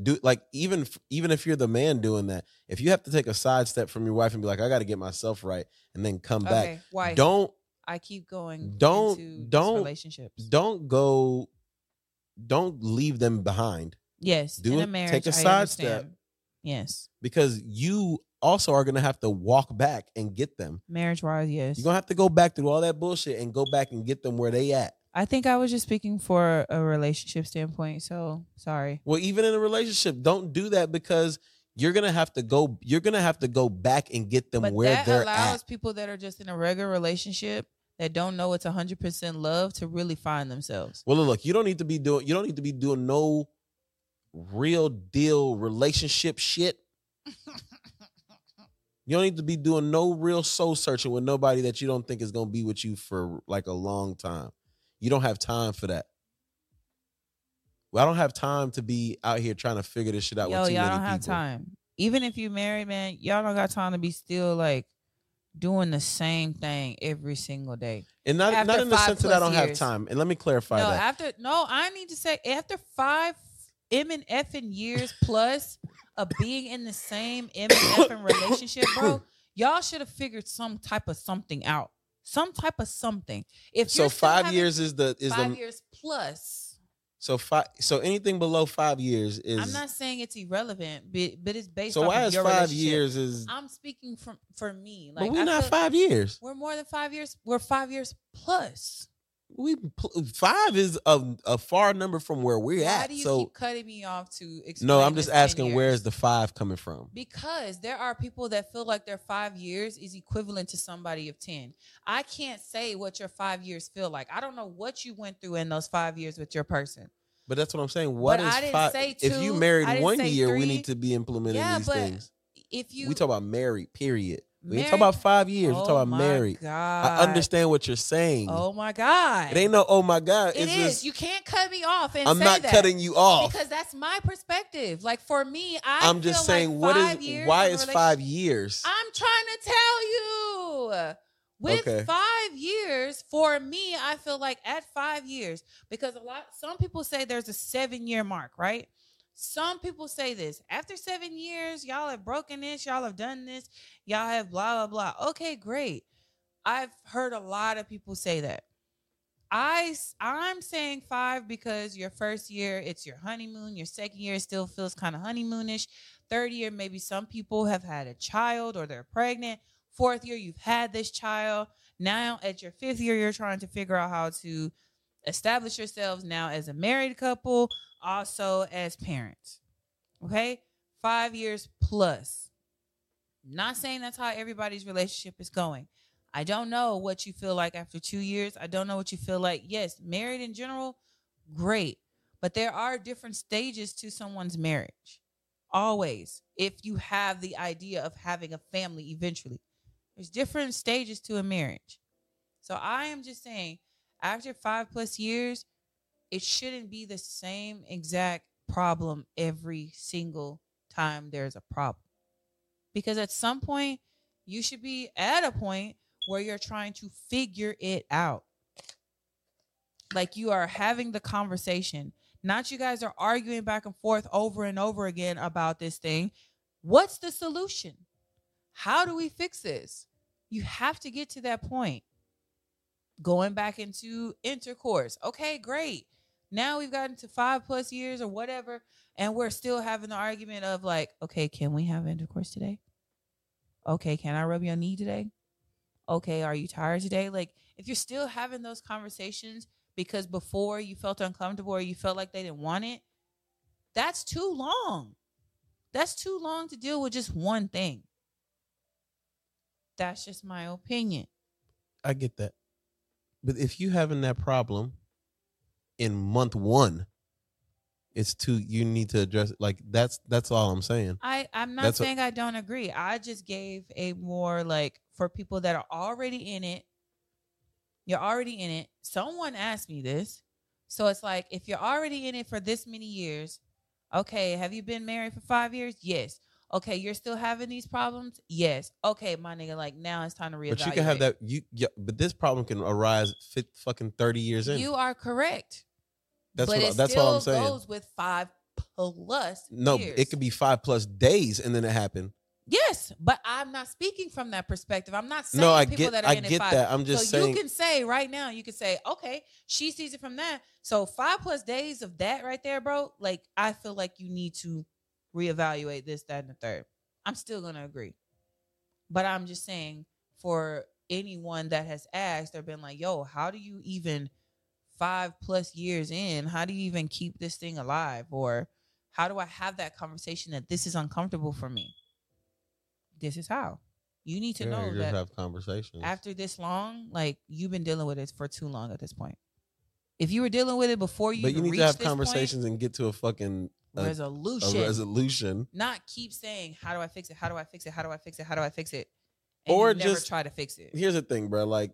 do like even even if you're the man doing that, if you have to take a sidestep from your wife and be like, I got to get myself right, and then come back, Okay, why don't I keep going? don't- don't- relationships. don't go don't leave them behind Yes, do in a marriage, take a sidestep. understand. Yes, because you also are going to have to walk back and get them marriage wise, yes. you're to have to go back through all that bullshit and go back and get them where they at I think I was just speaking for a relationship standpoint. So sorry. well even in a relationship don't do that because you're going to have to go you're to have to go back and get them but where that they're allows at people that are just in a regular relationship that don't know it's 100% love to really find themselves. well look you don't need to be doing you don't need to be doing no real deal relationship shit You don't need to be doing no real soul searching with nobody that you don't think is going to be with you for like a long time. You don't have time for that. Well, I don't have time to be out here trying to figure this shit out Yo, with too y'all don't have time. Even if you married, man, y'all don't got time to be still like doing the same thing every single day. And not, After not in the sense that I don't have time. And let me clarify no, that. after no, I need to say after five M and F and years plus of being in the same M and F and relationship, bro, y'all should have figured some type of something out. Some type of something. If so five having years is the is five the years plus. so five so anything below five years is I'm not saying it's irrelevant, but, but it's based so why is five years is I'm speaking from for me. but Like we're I not feel- five years. We're more than five years. We're five years plus. We five is a, a far number from where we're Why at. do you So keep cutting me off to explain? no, I'm just asking years? where's the five coming from? Because there are people that feel like their five years is equivalent to somebody of 10. I can't say what your five years feel like. I don't know what you went through in those five years with your person. But that's what I'm saying. What But is I didn't five? say if you married one year, we need to be implementing Yeah, these things. If you we talk about married, period. We ain't married- talk about five years. we Oh talk about married. God. I understand what you're saying. Oh my God. It ain't no oh my god. It it's just You can't cut me off and I'm not that. cutting you off. because that's my perspective. Like for me, I I'm just saying like what is why is five years? I'm trying to tell you. With Okay. five years, for me, I feel like at five years, because a lot some people say there's a seven year mark, right? Some people say this after seven years, y'all have broken this, y'all have done this, y'all have blah blah blah. Okay, great. I've heard a lot of people say that. I I'm saying five because your first year it's your honeymoon. Your second year still feels kind of honeymoonish. Third year, maybe some people have had a child or they're pregnant. Fourth year, you've had this child. Now at your fifth year, you're trying to figure out how to establish yourselves now as a married couple, also as parents. Okay, five years plus. Not saying that's how everybody's relationship is going. I don't know what you feel like after two years. I don't know what you feel like. Yes, married in general, great. But there are different stages to someone's marriage. Always. If you have the idea of having a family eventually, there's different stages to a marriage. So I am just saying, after five plus years, it shouldn't be the same exact problem every single time there's a problem. Because at some point, you should be at a point where you're trying to figure it out. Like you are having the conversation, not you guys are arguing back and forth over and over again about this thing. What's the solution? How do we fix this? You have to get to that point. Going back into intercourse. Okay, great. Now we've gotten to five plus years or whatever, and we're still having the argument of like, okay, can we have intercourse today? Okay, can I rub your knee today? Okay, are you tired today? Like, if you're still having those conversations because before you felt uncomfortable or you felt like they didn't want it, that's too long. That's too long to deal with just one thing. That's just my opinion. I get that. But if you having that problem in month one, it's too you need to address it. Like that's that's all I'm saying. I I'm not That's saying I don't agree. I just gave a more like for people that are already in it. You're already in it. Someone asked me this. So it's like if you're already in it for this many years, okay, have you been married for 5 years? Yes. Okay, you're still having these problems? Yes. Okay, my nigga like now it's time to reevaluate. But you can have that you yeah, but this problem can arise fit, fucking 30 years in. You are correct. that's but what I- it that's still all I'm saying. goes with 5 plus no, years. it could be 5 plus days and then it happened. Yes, but I'm not speaking from that perspective. I'm not saying No, I people get that are I in get five. that. I'm just so saying you can say right now, you can say, okay, she sees it from that. So five plus days of that right there, bro. Like I feel like you need to reevaluate this, that, and the third. I'm still gonna agree, but I'm just saying for anyone that has asked, they've been like, yo, how do you even five plus years in? How do you even keep this thing alive? Or how do I have that conversation that this is uncomfortable for me? This is how. You need to Yeah, know that have conversations. after this long, like you've been dealing with it for too long at this point. If you were dealing with it before you, but you need to have this point, conversations and get to a fucking a, a resolution, resolution. not keep saying, "How do I fix it? How do I fix it? How do I fix it? How do I fix it?" And Or just- try to fix it. Here's the thing, bro. Like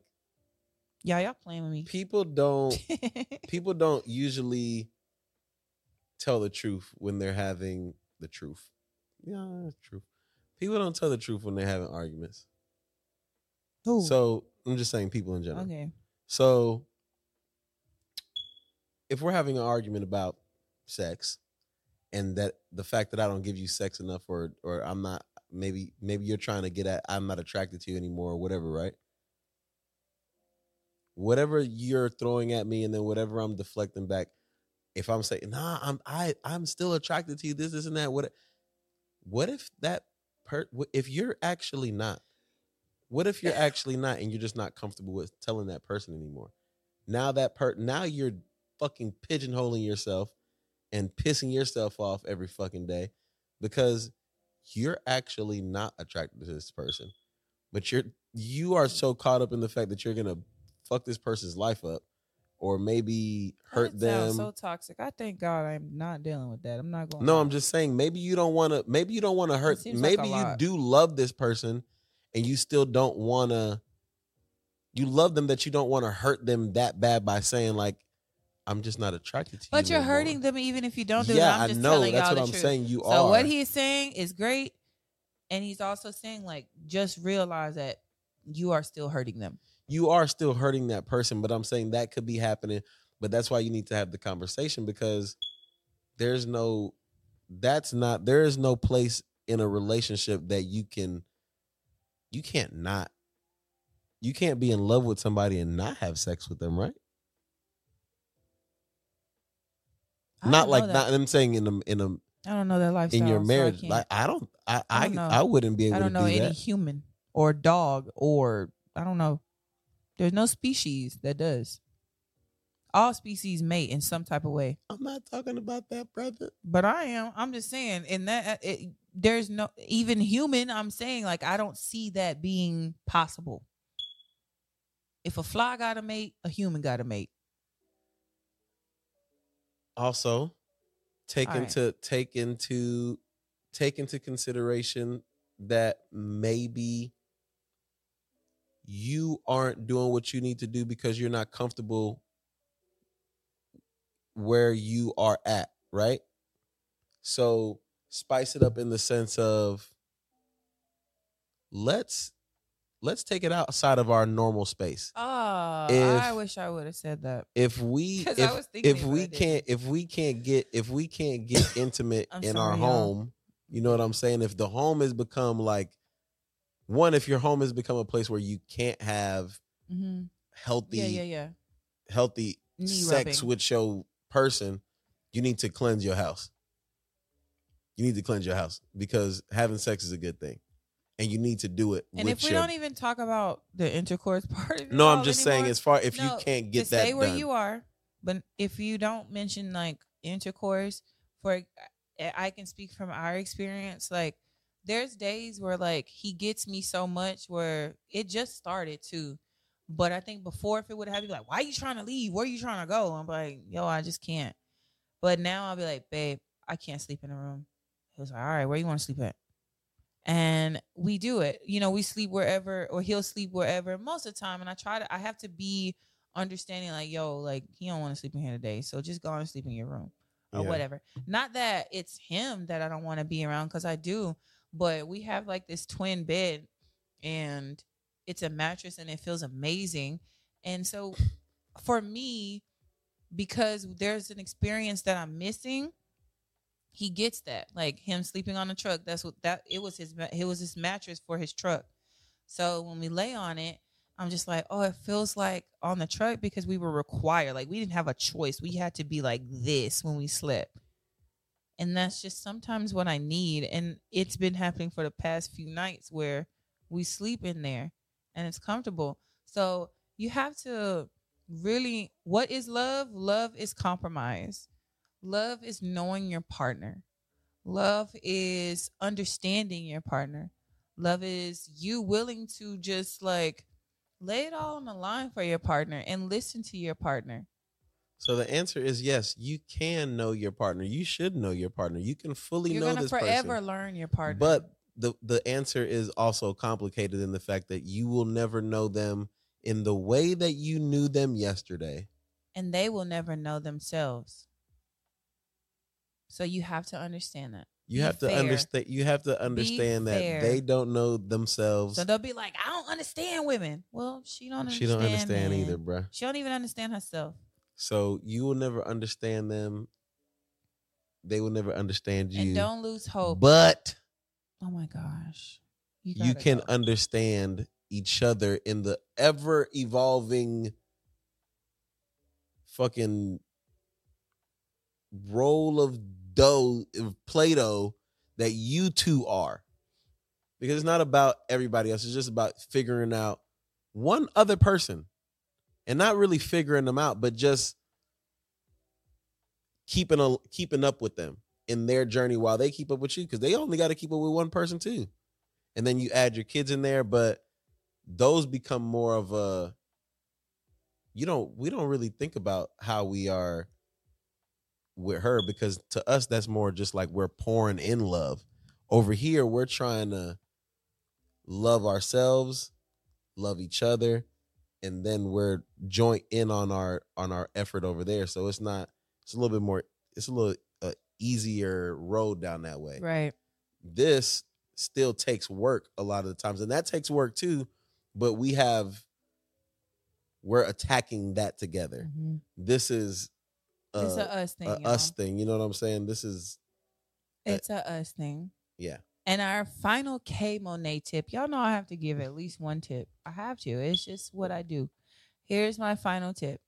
Yeah, y'all playing with me. people don't people don't usually tell the truth when they're having the truth. Yeah, that's truth. People don't tell the truth when they're having arguments. Who? So I'm just saying people in general. okay, So if we're having an argument about sex and that the fact that I don't give you sex enough or or I'm not maybe maybe you're trying to get at I'm not attracted to you anymore or whatever, right? Whatever you're throwing at me and then whatever I'm deflecting back, if I'm saying, nah, I'm I I'm still attracted to you, this, this, and that, what what if that per if you're actually not? What if you're actually not and you're just not comfortable with telling that person anymore? Now that per now you're fucking pigeonholing yourself and pissing yourself off every fucking day because you're actually not attracted to this person. But you're you are so caught up in the fact that you're gonna fuck this person's life up or maybe hurt them. So toxic. I thank God I'm not dealing with that. I'm not going. No, I'm just saying maybe you don't want to maybe you don't want to hurt seems like maybe you do love this person and you still don't want to you love them that you don't want to hurt them that bad by saying like I'm just not attracted to you. But you're no more." hurting them even if you don't do yeah, it. I'm just I know. telling That's y'all what the I'm truth. saying. You So are. So what he's saying is great, and he's also saying like just realize that you are still hurting them. you are still hurting that person, but I'm saying that could be happening. But that's why you need to have the conversation because there's no that's not there is no place in a relationship that you can you can't not you can't be in love with somebody and not have sex with them, right? I Not like not. I'm saying in a in a I don't know that lifestyle in your so I marriage. like I don't I I I don't. I, wouldn't be able I don't know do any that. human or dog or I don't know. There's no species that does. All species mate in some type of way. I'm not talking about that, brother. But I am. I'm just saying. In that, uh, it, there's no even human. I'm saying like I don't see that being possible. If a fly got a mate, a human got a mate. Also take All right. into take into take into consideration that maybe you aren't doing what you need to do because you're not comfortable where you are at, right? So spice it up in the sense of let's let's take it outside of our normal space. Oh, If- I wish I would have said that. If we if, if we can't if we can't get if we can't get intimate I'm in our sorry, y'all. home, you know what I'm saying? If the home has become like one, if your home has become a place where you can't have hmm healthy Yeah, yeah, yeah. healthy Knee sex rubbing. with your person, you need to cleanse your house. You need to cleanse your house because having sex is a good thing. And you need to do it And if we your don't even talk about the intercourse part, of No, I'm just saying as far if No, you can't get that stay where done. you are, but if you don't mention like intercourse, for I I can speak from our experience. Like, there's days where like he gets me so much where it just started to. But I think before, if it would have been like, "Why are you trying to leave? Where are you trying to go?" I'm like, "Yo, I just can't." But now I'll be like, "Babe, I can't sleep in a room." He was like, "All right, where you want to sleep at?" And we do it. You know, we sleep wherever, or he'll sleep wherever most of the time. And I try to, I have to be understanding, like, yo, like he don't want to sleep in here today, so just go and sleep in your room or Yeah. whatever. Not that it's him that I don't want to be around because I do, but we have like this twin bed, and it's a mattress, and it feels amazing. And so, for me, because there's an experience that I'm missing he gets that like him sleeping on the truck that's what that it was his it was his mattress for his truck. So when we lay on it i'm just like oh it feels like on the truck because we were required like we didn't have a choice we had to be like this when we slept. And that's just sometimes what i need and it's been happening for the past few nights where we sleep in there and it's comfortable. So you have to really what is love? Love is compromise Love is knowing your partner. Love is understanding your partner. Love is you willing to just like lay it all on the line for your partner and listen to your partner. So the answer is yes, you can know your partner. You should know your partner. You can fully You're know gonna this forever person. learn your partner. But the the answer is also complicated in the fact that you will never know them in the way that you knew them yesterday. and they will never know themselves. So you have to understand that. You Be have to understand you have to understand that fair. they don't know themselves. So they'll be like, I don't understand women. Well, she don't understand. she don't understand man. either, bruh. She don't even understand herself. So you will never understand them. They will never understand you. And don't lose hope. But Oh my gosh. you gotta can go. understand each other in the ever evolving fucking role of dough of play-doh that you two are. Because it's not about everybody else it's just about figuring out one other person. And not really figuring them out, but just keeping a, keeping up with them in their journey while they keep up with you. Because they only got to keep up with one person too, and then you add your kids in there, but those become more of a you don't we don't really think about how we are with her because to us that's more just like we're pouring in love over here we're trying to love ourselves love each other and then we're joint in on our on our effort over there so it's not it's a little bit more it's a little uh, easier road down that way Right. this still takes work a lot of the times and that takes work too but we have we're attacking that together Mhm. this is uh, it's a us thing. a us thing you know what i'm saying this is It's a us thing. yeah And our final K Monet tip, y'all know I have to give at least one tip. I have to. It's just what I do. Here's my final tip.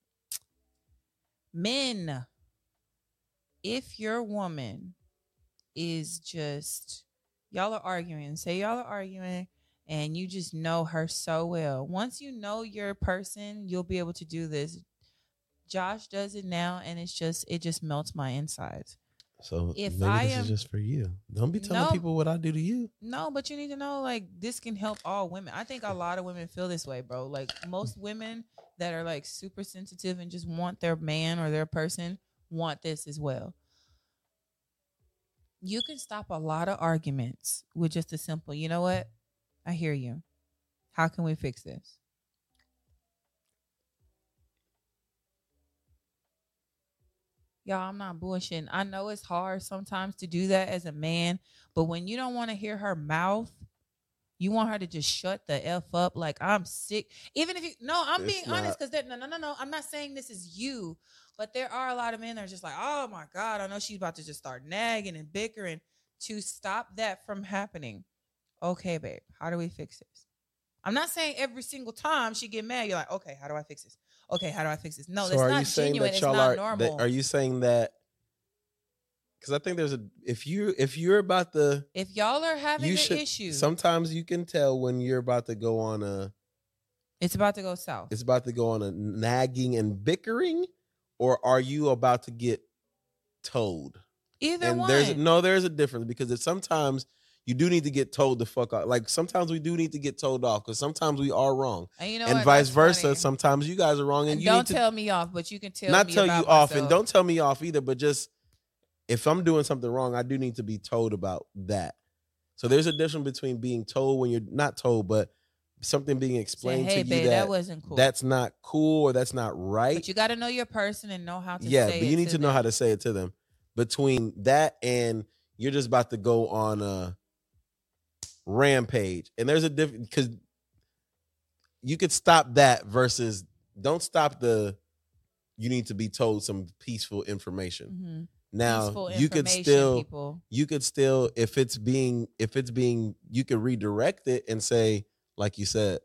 Men, if your woman is just y'all are arguing, say y'all are arguing and you just know her so well. Once you know your person, you'll be able to do this. Josh does it now and it's just it just melts my insides. so If maybe I this am- is just for you don't be telling No. people what i do to you No, but you need to know like this can help all women. I think a lot of women feel this way, bro. Like most women that are like super sensitive and just want their man or their person want this as well. You can stop a lot of arguments with just a simple, you know what? I hear you. How can we fix this? Y'all, I'm not bullshitting. I know it's hard sometimes to do that as a man, but when you don't want to hear her mouth, you want her to just shut the f up. Like I'm sick. Even if you no, I'm It's being honest because no, no, no, no. I'm not saying this is you, but there are a lot of men that are just like, oh my god, I know she's about to just start nagging and bickering. To stop that from happening, okay, babe, how do we fix this? I'm not saying every single time she get mad, you're like, okay, how do I fix this? Okay, how do I fix this? No, so that's not genuine. that It's not are normal. that, are you saying that because i think there's a if you if you're about to if y'all are having you should issue, sometimes you can tell when you're about to go on a it's about to go south. it's about to go on a nagging and bickering or are you about to get told Either and one. there's no there's a difference because it's sometimes you do need to get told the fuck off. Like sometimes we do need to get told off because sometimes we are wrong. And you know and vice versa funny. sometimes you guys are wrong and And you don't tell me off, but you can tell not tell you about off and don't tell me off either but just if i'm doing something wrong i do need to be told about that. So there's a difference between being told when you're not told but something being Say, explained hey, to you babe, that, that wasn't cool. that's not cool or that's not right. But you got to know your person and know how to. yeah say but you need to know how to say it to them. Between that and you're just about to go on a rampage and there's a difference because you could stop that versus don't stop the you need to be told some peaceful information Mhm. now Peaceful you could still people. you could still if it's being if it's being you could redirect it and say like you said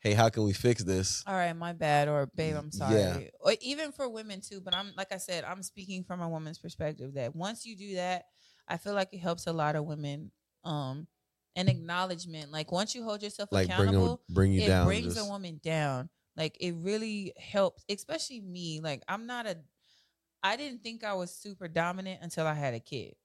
hey how can we fix this All right, my bad, or babe, I'm sorry. Yeah. Or even for women too, but I'm like I said, I'm speaking from a woman's perspective that once you do that, I feel like it helps a lot of women. Um, an acknowledgement, like once you hold yourself like bring accountable, 'em- bring you it down brings just- a woman down. Like it really helps, especially me. Like I'm not a I didn't think I was super dominant until I had a kid.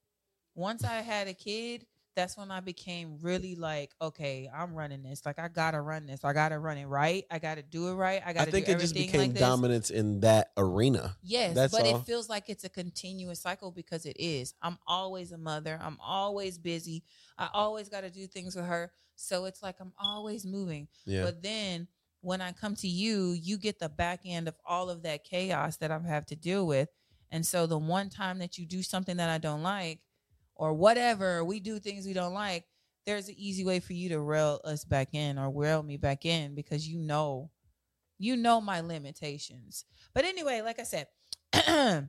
Once I had a kid, that's when I became really like, okay, I'm running this. Like I gotta run this. I gotta run it right. I gotta do it right. I gotta I think do it just became like dominance in that arena. Yes, That's but all. it feels like it's a continuous cycle because it is. I'm always a mother. I'm always busy. I always got to do things with her. So it's like I'm always moving. Yeah. But then when I come to you, you get the back end of all of that chaos that I have to deal with. And so the one time that you do something that I don't like or whatever, we do things we don't like, there's an easy way for you to rail us back in or rail me back in because you know you know my limitations. But anyway, like I said, no,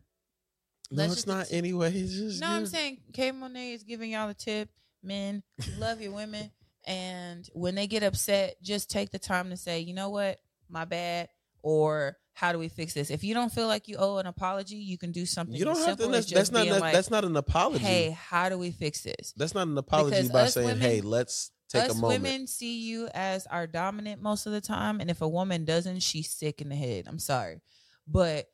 it's not continue. anyway. It's just no, I'm saying K Monet is giving y'all a tip. Men, love your women. And when they get upset, just take the time to say, you know what, my bad. Or how do we fix this? If you don't feel like you owe an apology, you can do something. you don't have to. That's, that's not. being that- like, that's not an apology. Hey, how do we fix this? that's not an apology Because by saying, women- "Hey, let's take Us a moment. women see you as our dominant most of the time, and if a woman doesn't, she's sick in the head. I'm sorry, but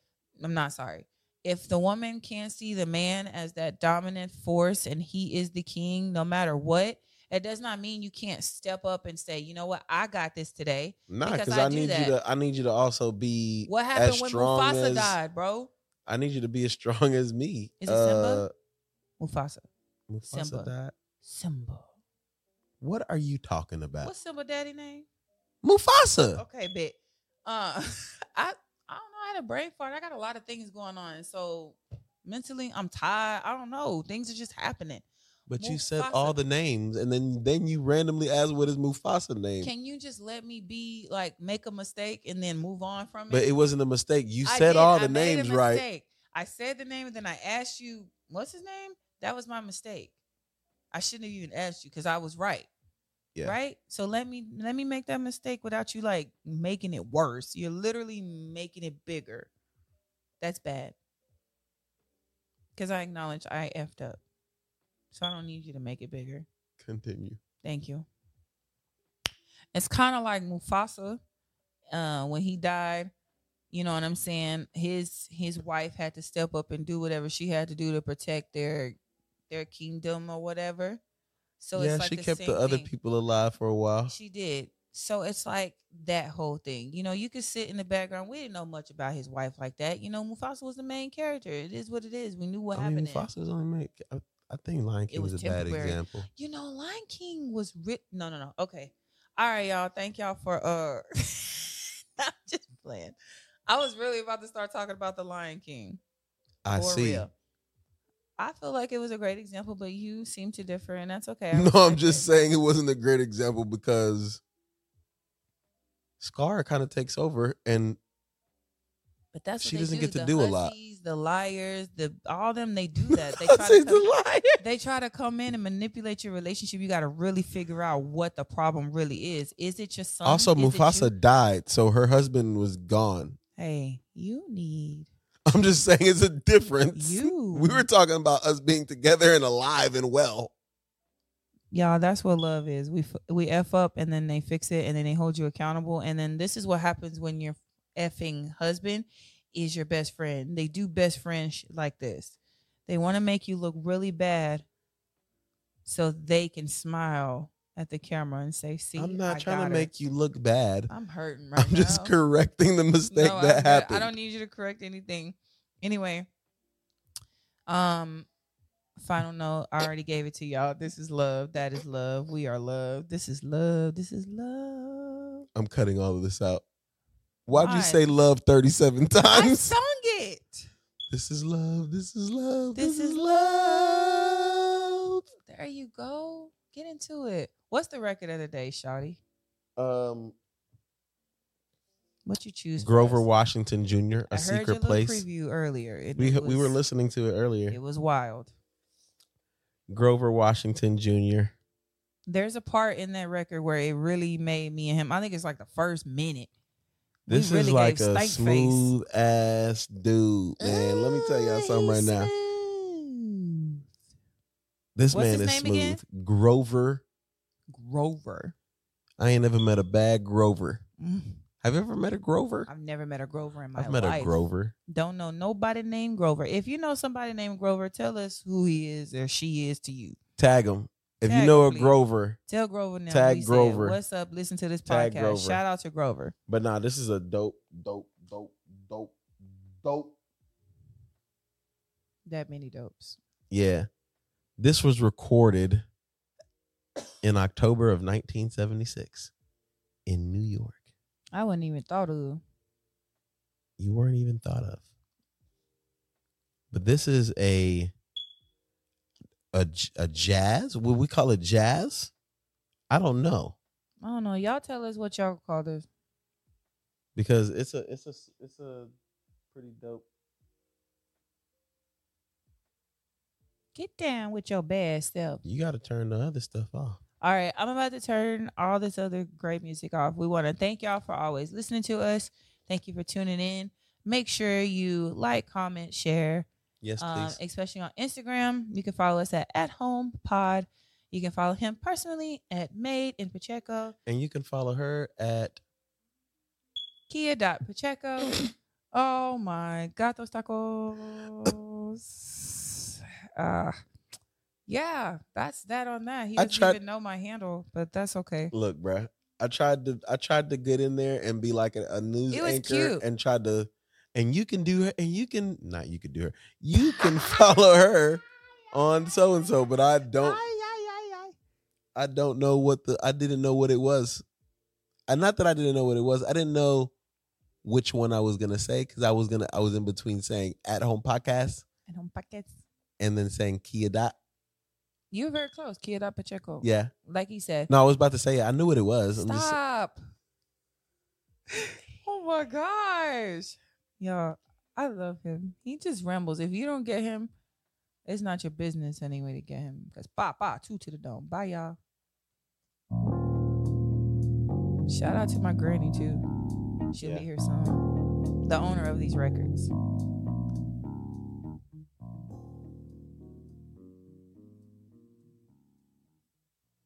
I'm not sorry. If the woman can't see the man as that dominant force and he is the king, no matter what, it does not mean you can't step up and say, you know what, I got this today. Nah, because I I, need that. you to. I need you to also be. What happened as when Mufasa as, died, bro? I need you to be as strong as me. Is it Simba? Uh, Mufasa. Mufasa Simba. died. Simba. What are you talking about? What's Simba daddy name? Mufasa. Okay, bet. Uh, I I don't know. I had a brain fart. I got a lot of things going on, so mentally I'm tired. I don't know. Things are just happening. But you said all the names, and then then you randomly asked what is Mufasa name. Can you just let me be like make a mistake and then move on from it? but it wasn't a mistake. You I said did. all I the made a names right. mistake. I said the name and then I asked you, what's his name? That was my mistake. I shouldn't have even asked you because I was right. Yeah. Right? So let me let me make that mistake without you like making it worse. You're literally making it bigger. That's bad. Cause I acknowledge I effed up. So I don't need you to make it bigger. Continue. Thank you. It's kind of like Mufasa uh, when he died. You know what I'm saying? His his wife had to step up and do whatever she had to do to protect their their kingdom or whatever. So yeah, it's like she the kept the other thing. people alive for a while. She did. So it's like that whole thing. You know, you could sit in the background. We didn't know much about his wife like that. You know, Mufasa was the main character. It is what it is. We knew what I mean, happened. then. Mufasa's only make. I, think Lion King was was, a bad example. You know, Lion King was written. No, no, no. Okay. All right, y'all. Thank y'all for uh I'm just playing. I was really about to start talking about the Lion King. I see. real. I feel like it was a great example, but you seem to differ, and that's okay. I No, I'm just it. saying it wasn't a great example because Scar kind of takes over, and But that's what she they doesn't do. get to The do a lot. The liars, the all them, they do that. They try to come, they try to come in and manipulate your relationship. You got to really figure out what the problem really is. Is it your son? Also, Is? Mufasa died, so her husband was gone. Hey, you need I'm just saying it's a difference. you. We were talking about us being together and alive and well. Y'all, that's what love is. We f- we f up and then they fix it and then they hold you accountable. And then this is what happens when your effing husband is your best friend. They do best friend sh- like this. They want to make you look really bad so they can smile at the camera and say, "See, I'm not I trying to her." make you look bad. I'm hurting right I'm just correcting the mistake No, that good. happened. I don't need you to correct anything. Anyway, um, final note. I already gave it to y'all. This is love. That is love. We are love. This is love. This is love. I'm cutting all of this out. Why'd Why? you say love 37 times? I times? sung it. This is love. This is love. This This, is is love. There you go. Get into it. What's the record of the day, Shawty? Um, What you choose? Grover us? Washington Jr. I A heard Secret little Place. preview earlier. and We it we were listening to it earlier. It was wild. Grover Washington Jr. There's a part in that record where it really made me and him. I think it's like the first minute. This really is like a smooth ass dude, man. Let me tell y'all something right now. Smooth. This What's man is name again? smooth. Grover. Grover. I ain't never met a bad Grover. Mm. Have you ever met a Grover? I've never met a Grover in my life. I've met life. a Grover. Don't know nobody named Grover. If you know somebody named Grover, tell us who he is or she is to you. Tag him. If Tag you know a please. Grover, Tell Grover now. Tag we said, Grover. What's up? Listen to this Tag podcast. Grover. Shout out to Grover. but nah, this is a dope, dope, dope, dope, dope. That many dopes. Yeah. This was recorded in October of 1976 in New York. I wasn't even thought of. You weren't even thought of. But this is a a j- a jazz. Would we call it jazz? I don't know I don't know. Y'all tell us what y'all call this. because it's a it's a it's a pretty dope. Get down with your bad self. You got to turn the other stuff off. All right, I'm about to turn all this other great music off. We want to thank y'all for always listening to us. Thank you for tuning in. Make sure you like, comment, share, Yes, um, please. especially on Instagram. You can follow us at at home pod. You can follow him personally at Made in Pacheco, And you can follow her at Kia.Pacheco. oh my gatos tacos. Uh yeah, that's that on that. He I doesn't tried- even know my handle, but that's okay. look, bruh. I tried to I tried to get in there and be like a, a news anchor cute. and tried to and you can do her and you can not you can do her. You can follow her on so and so, but I don't I don't know what the I didn't know what it was. And not that I didn't know what it was. I didn't know which one I was gonna say because I was gonna I was in between saying at home podcast At home packets. and then saying Kia dot. You were very close, Kia.Pacheco. Yeah. Like he said. No, I was about to say it. I knew what it was. I'm just- Stop. oh my gosh. Yo, I love him. He just rambles. If you don't get him, it's not your business anyway to get him. Because ba ba two to the dome. Bye y'all. Shout out to my granny too. She'll Yeah. be here soon. The owner of these records.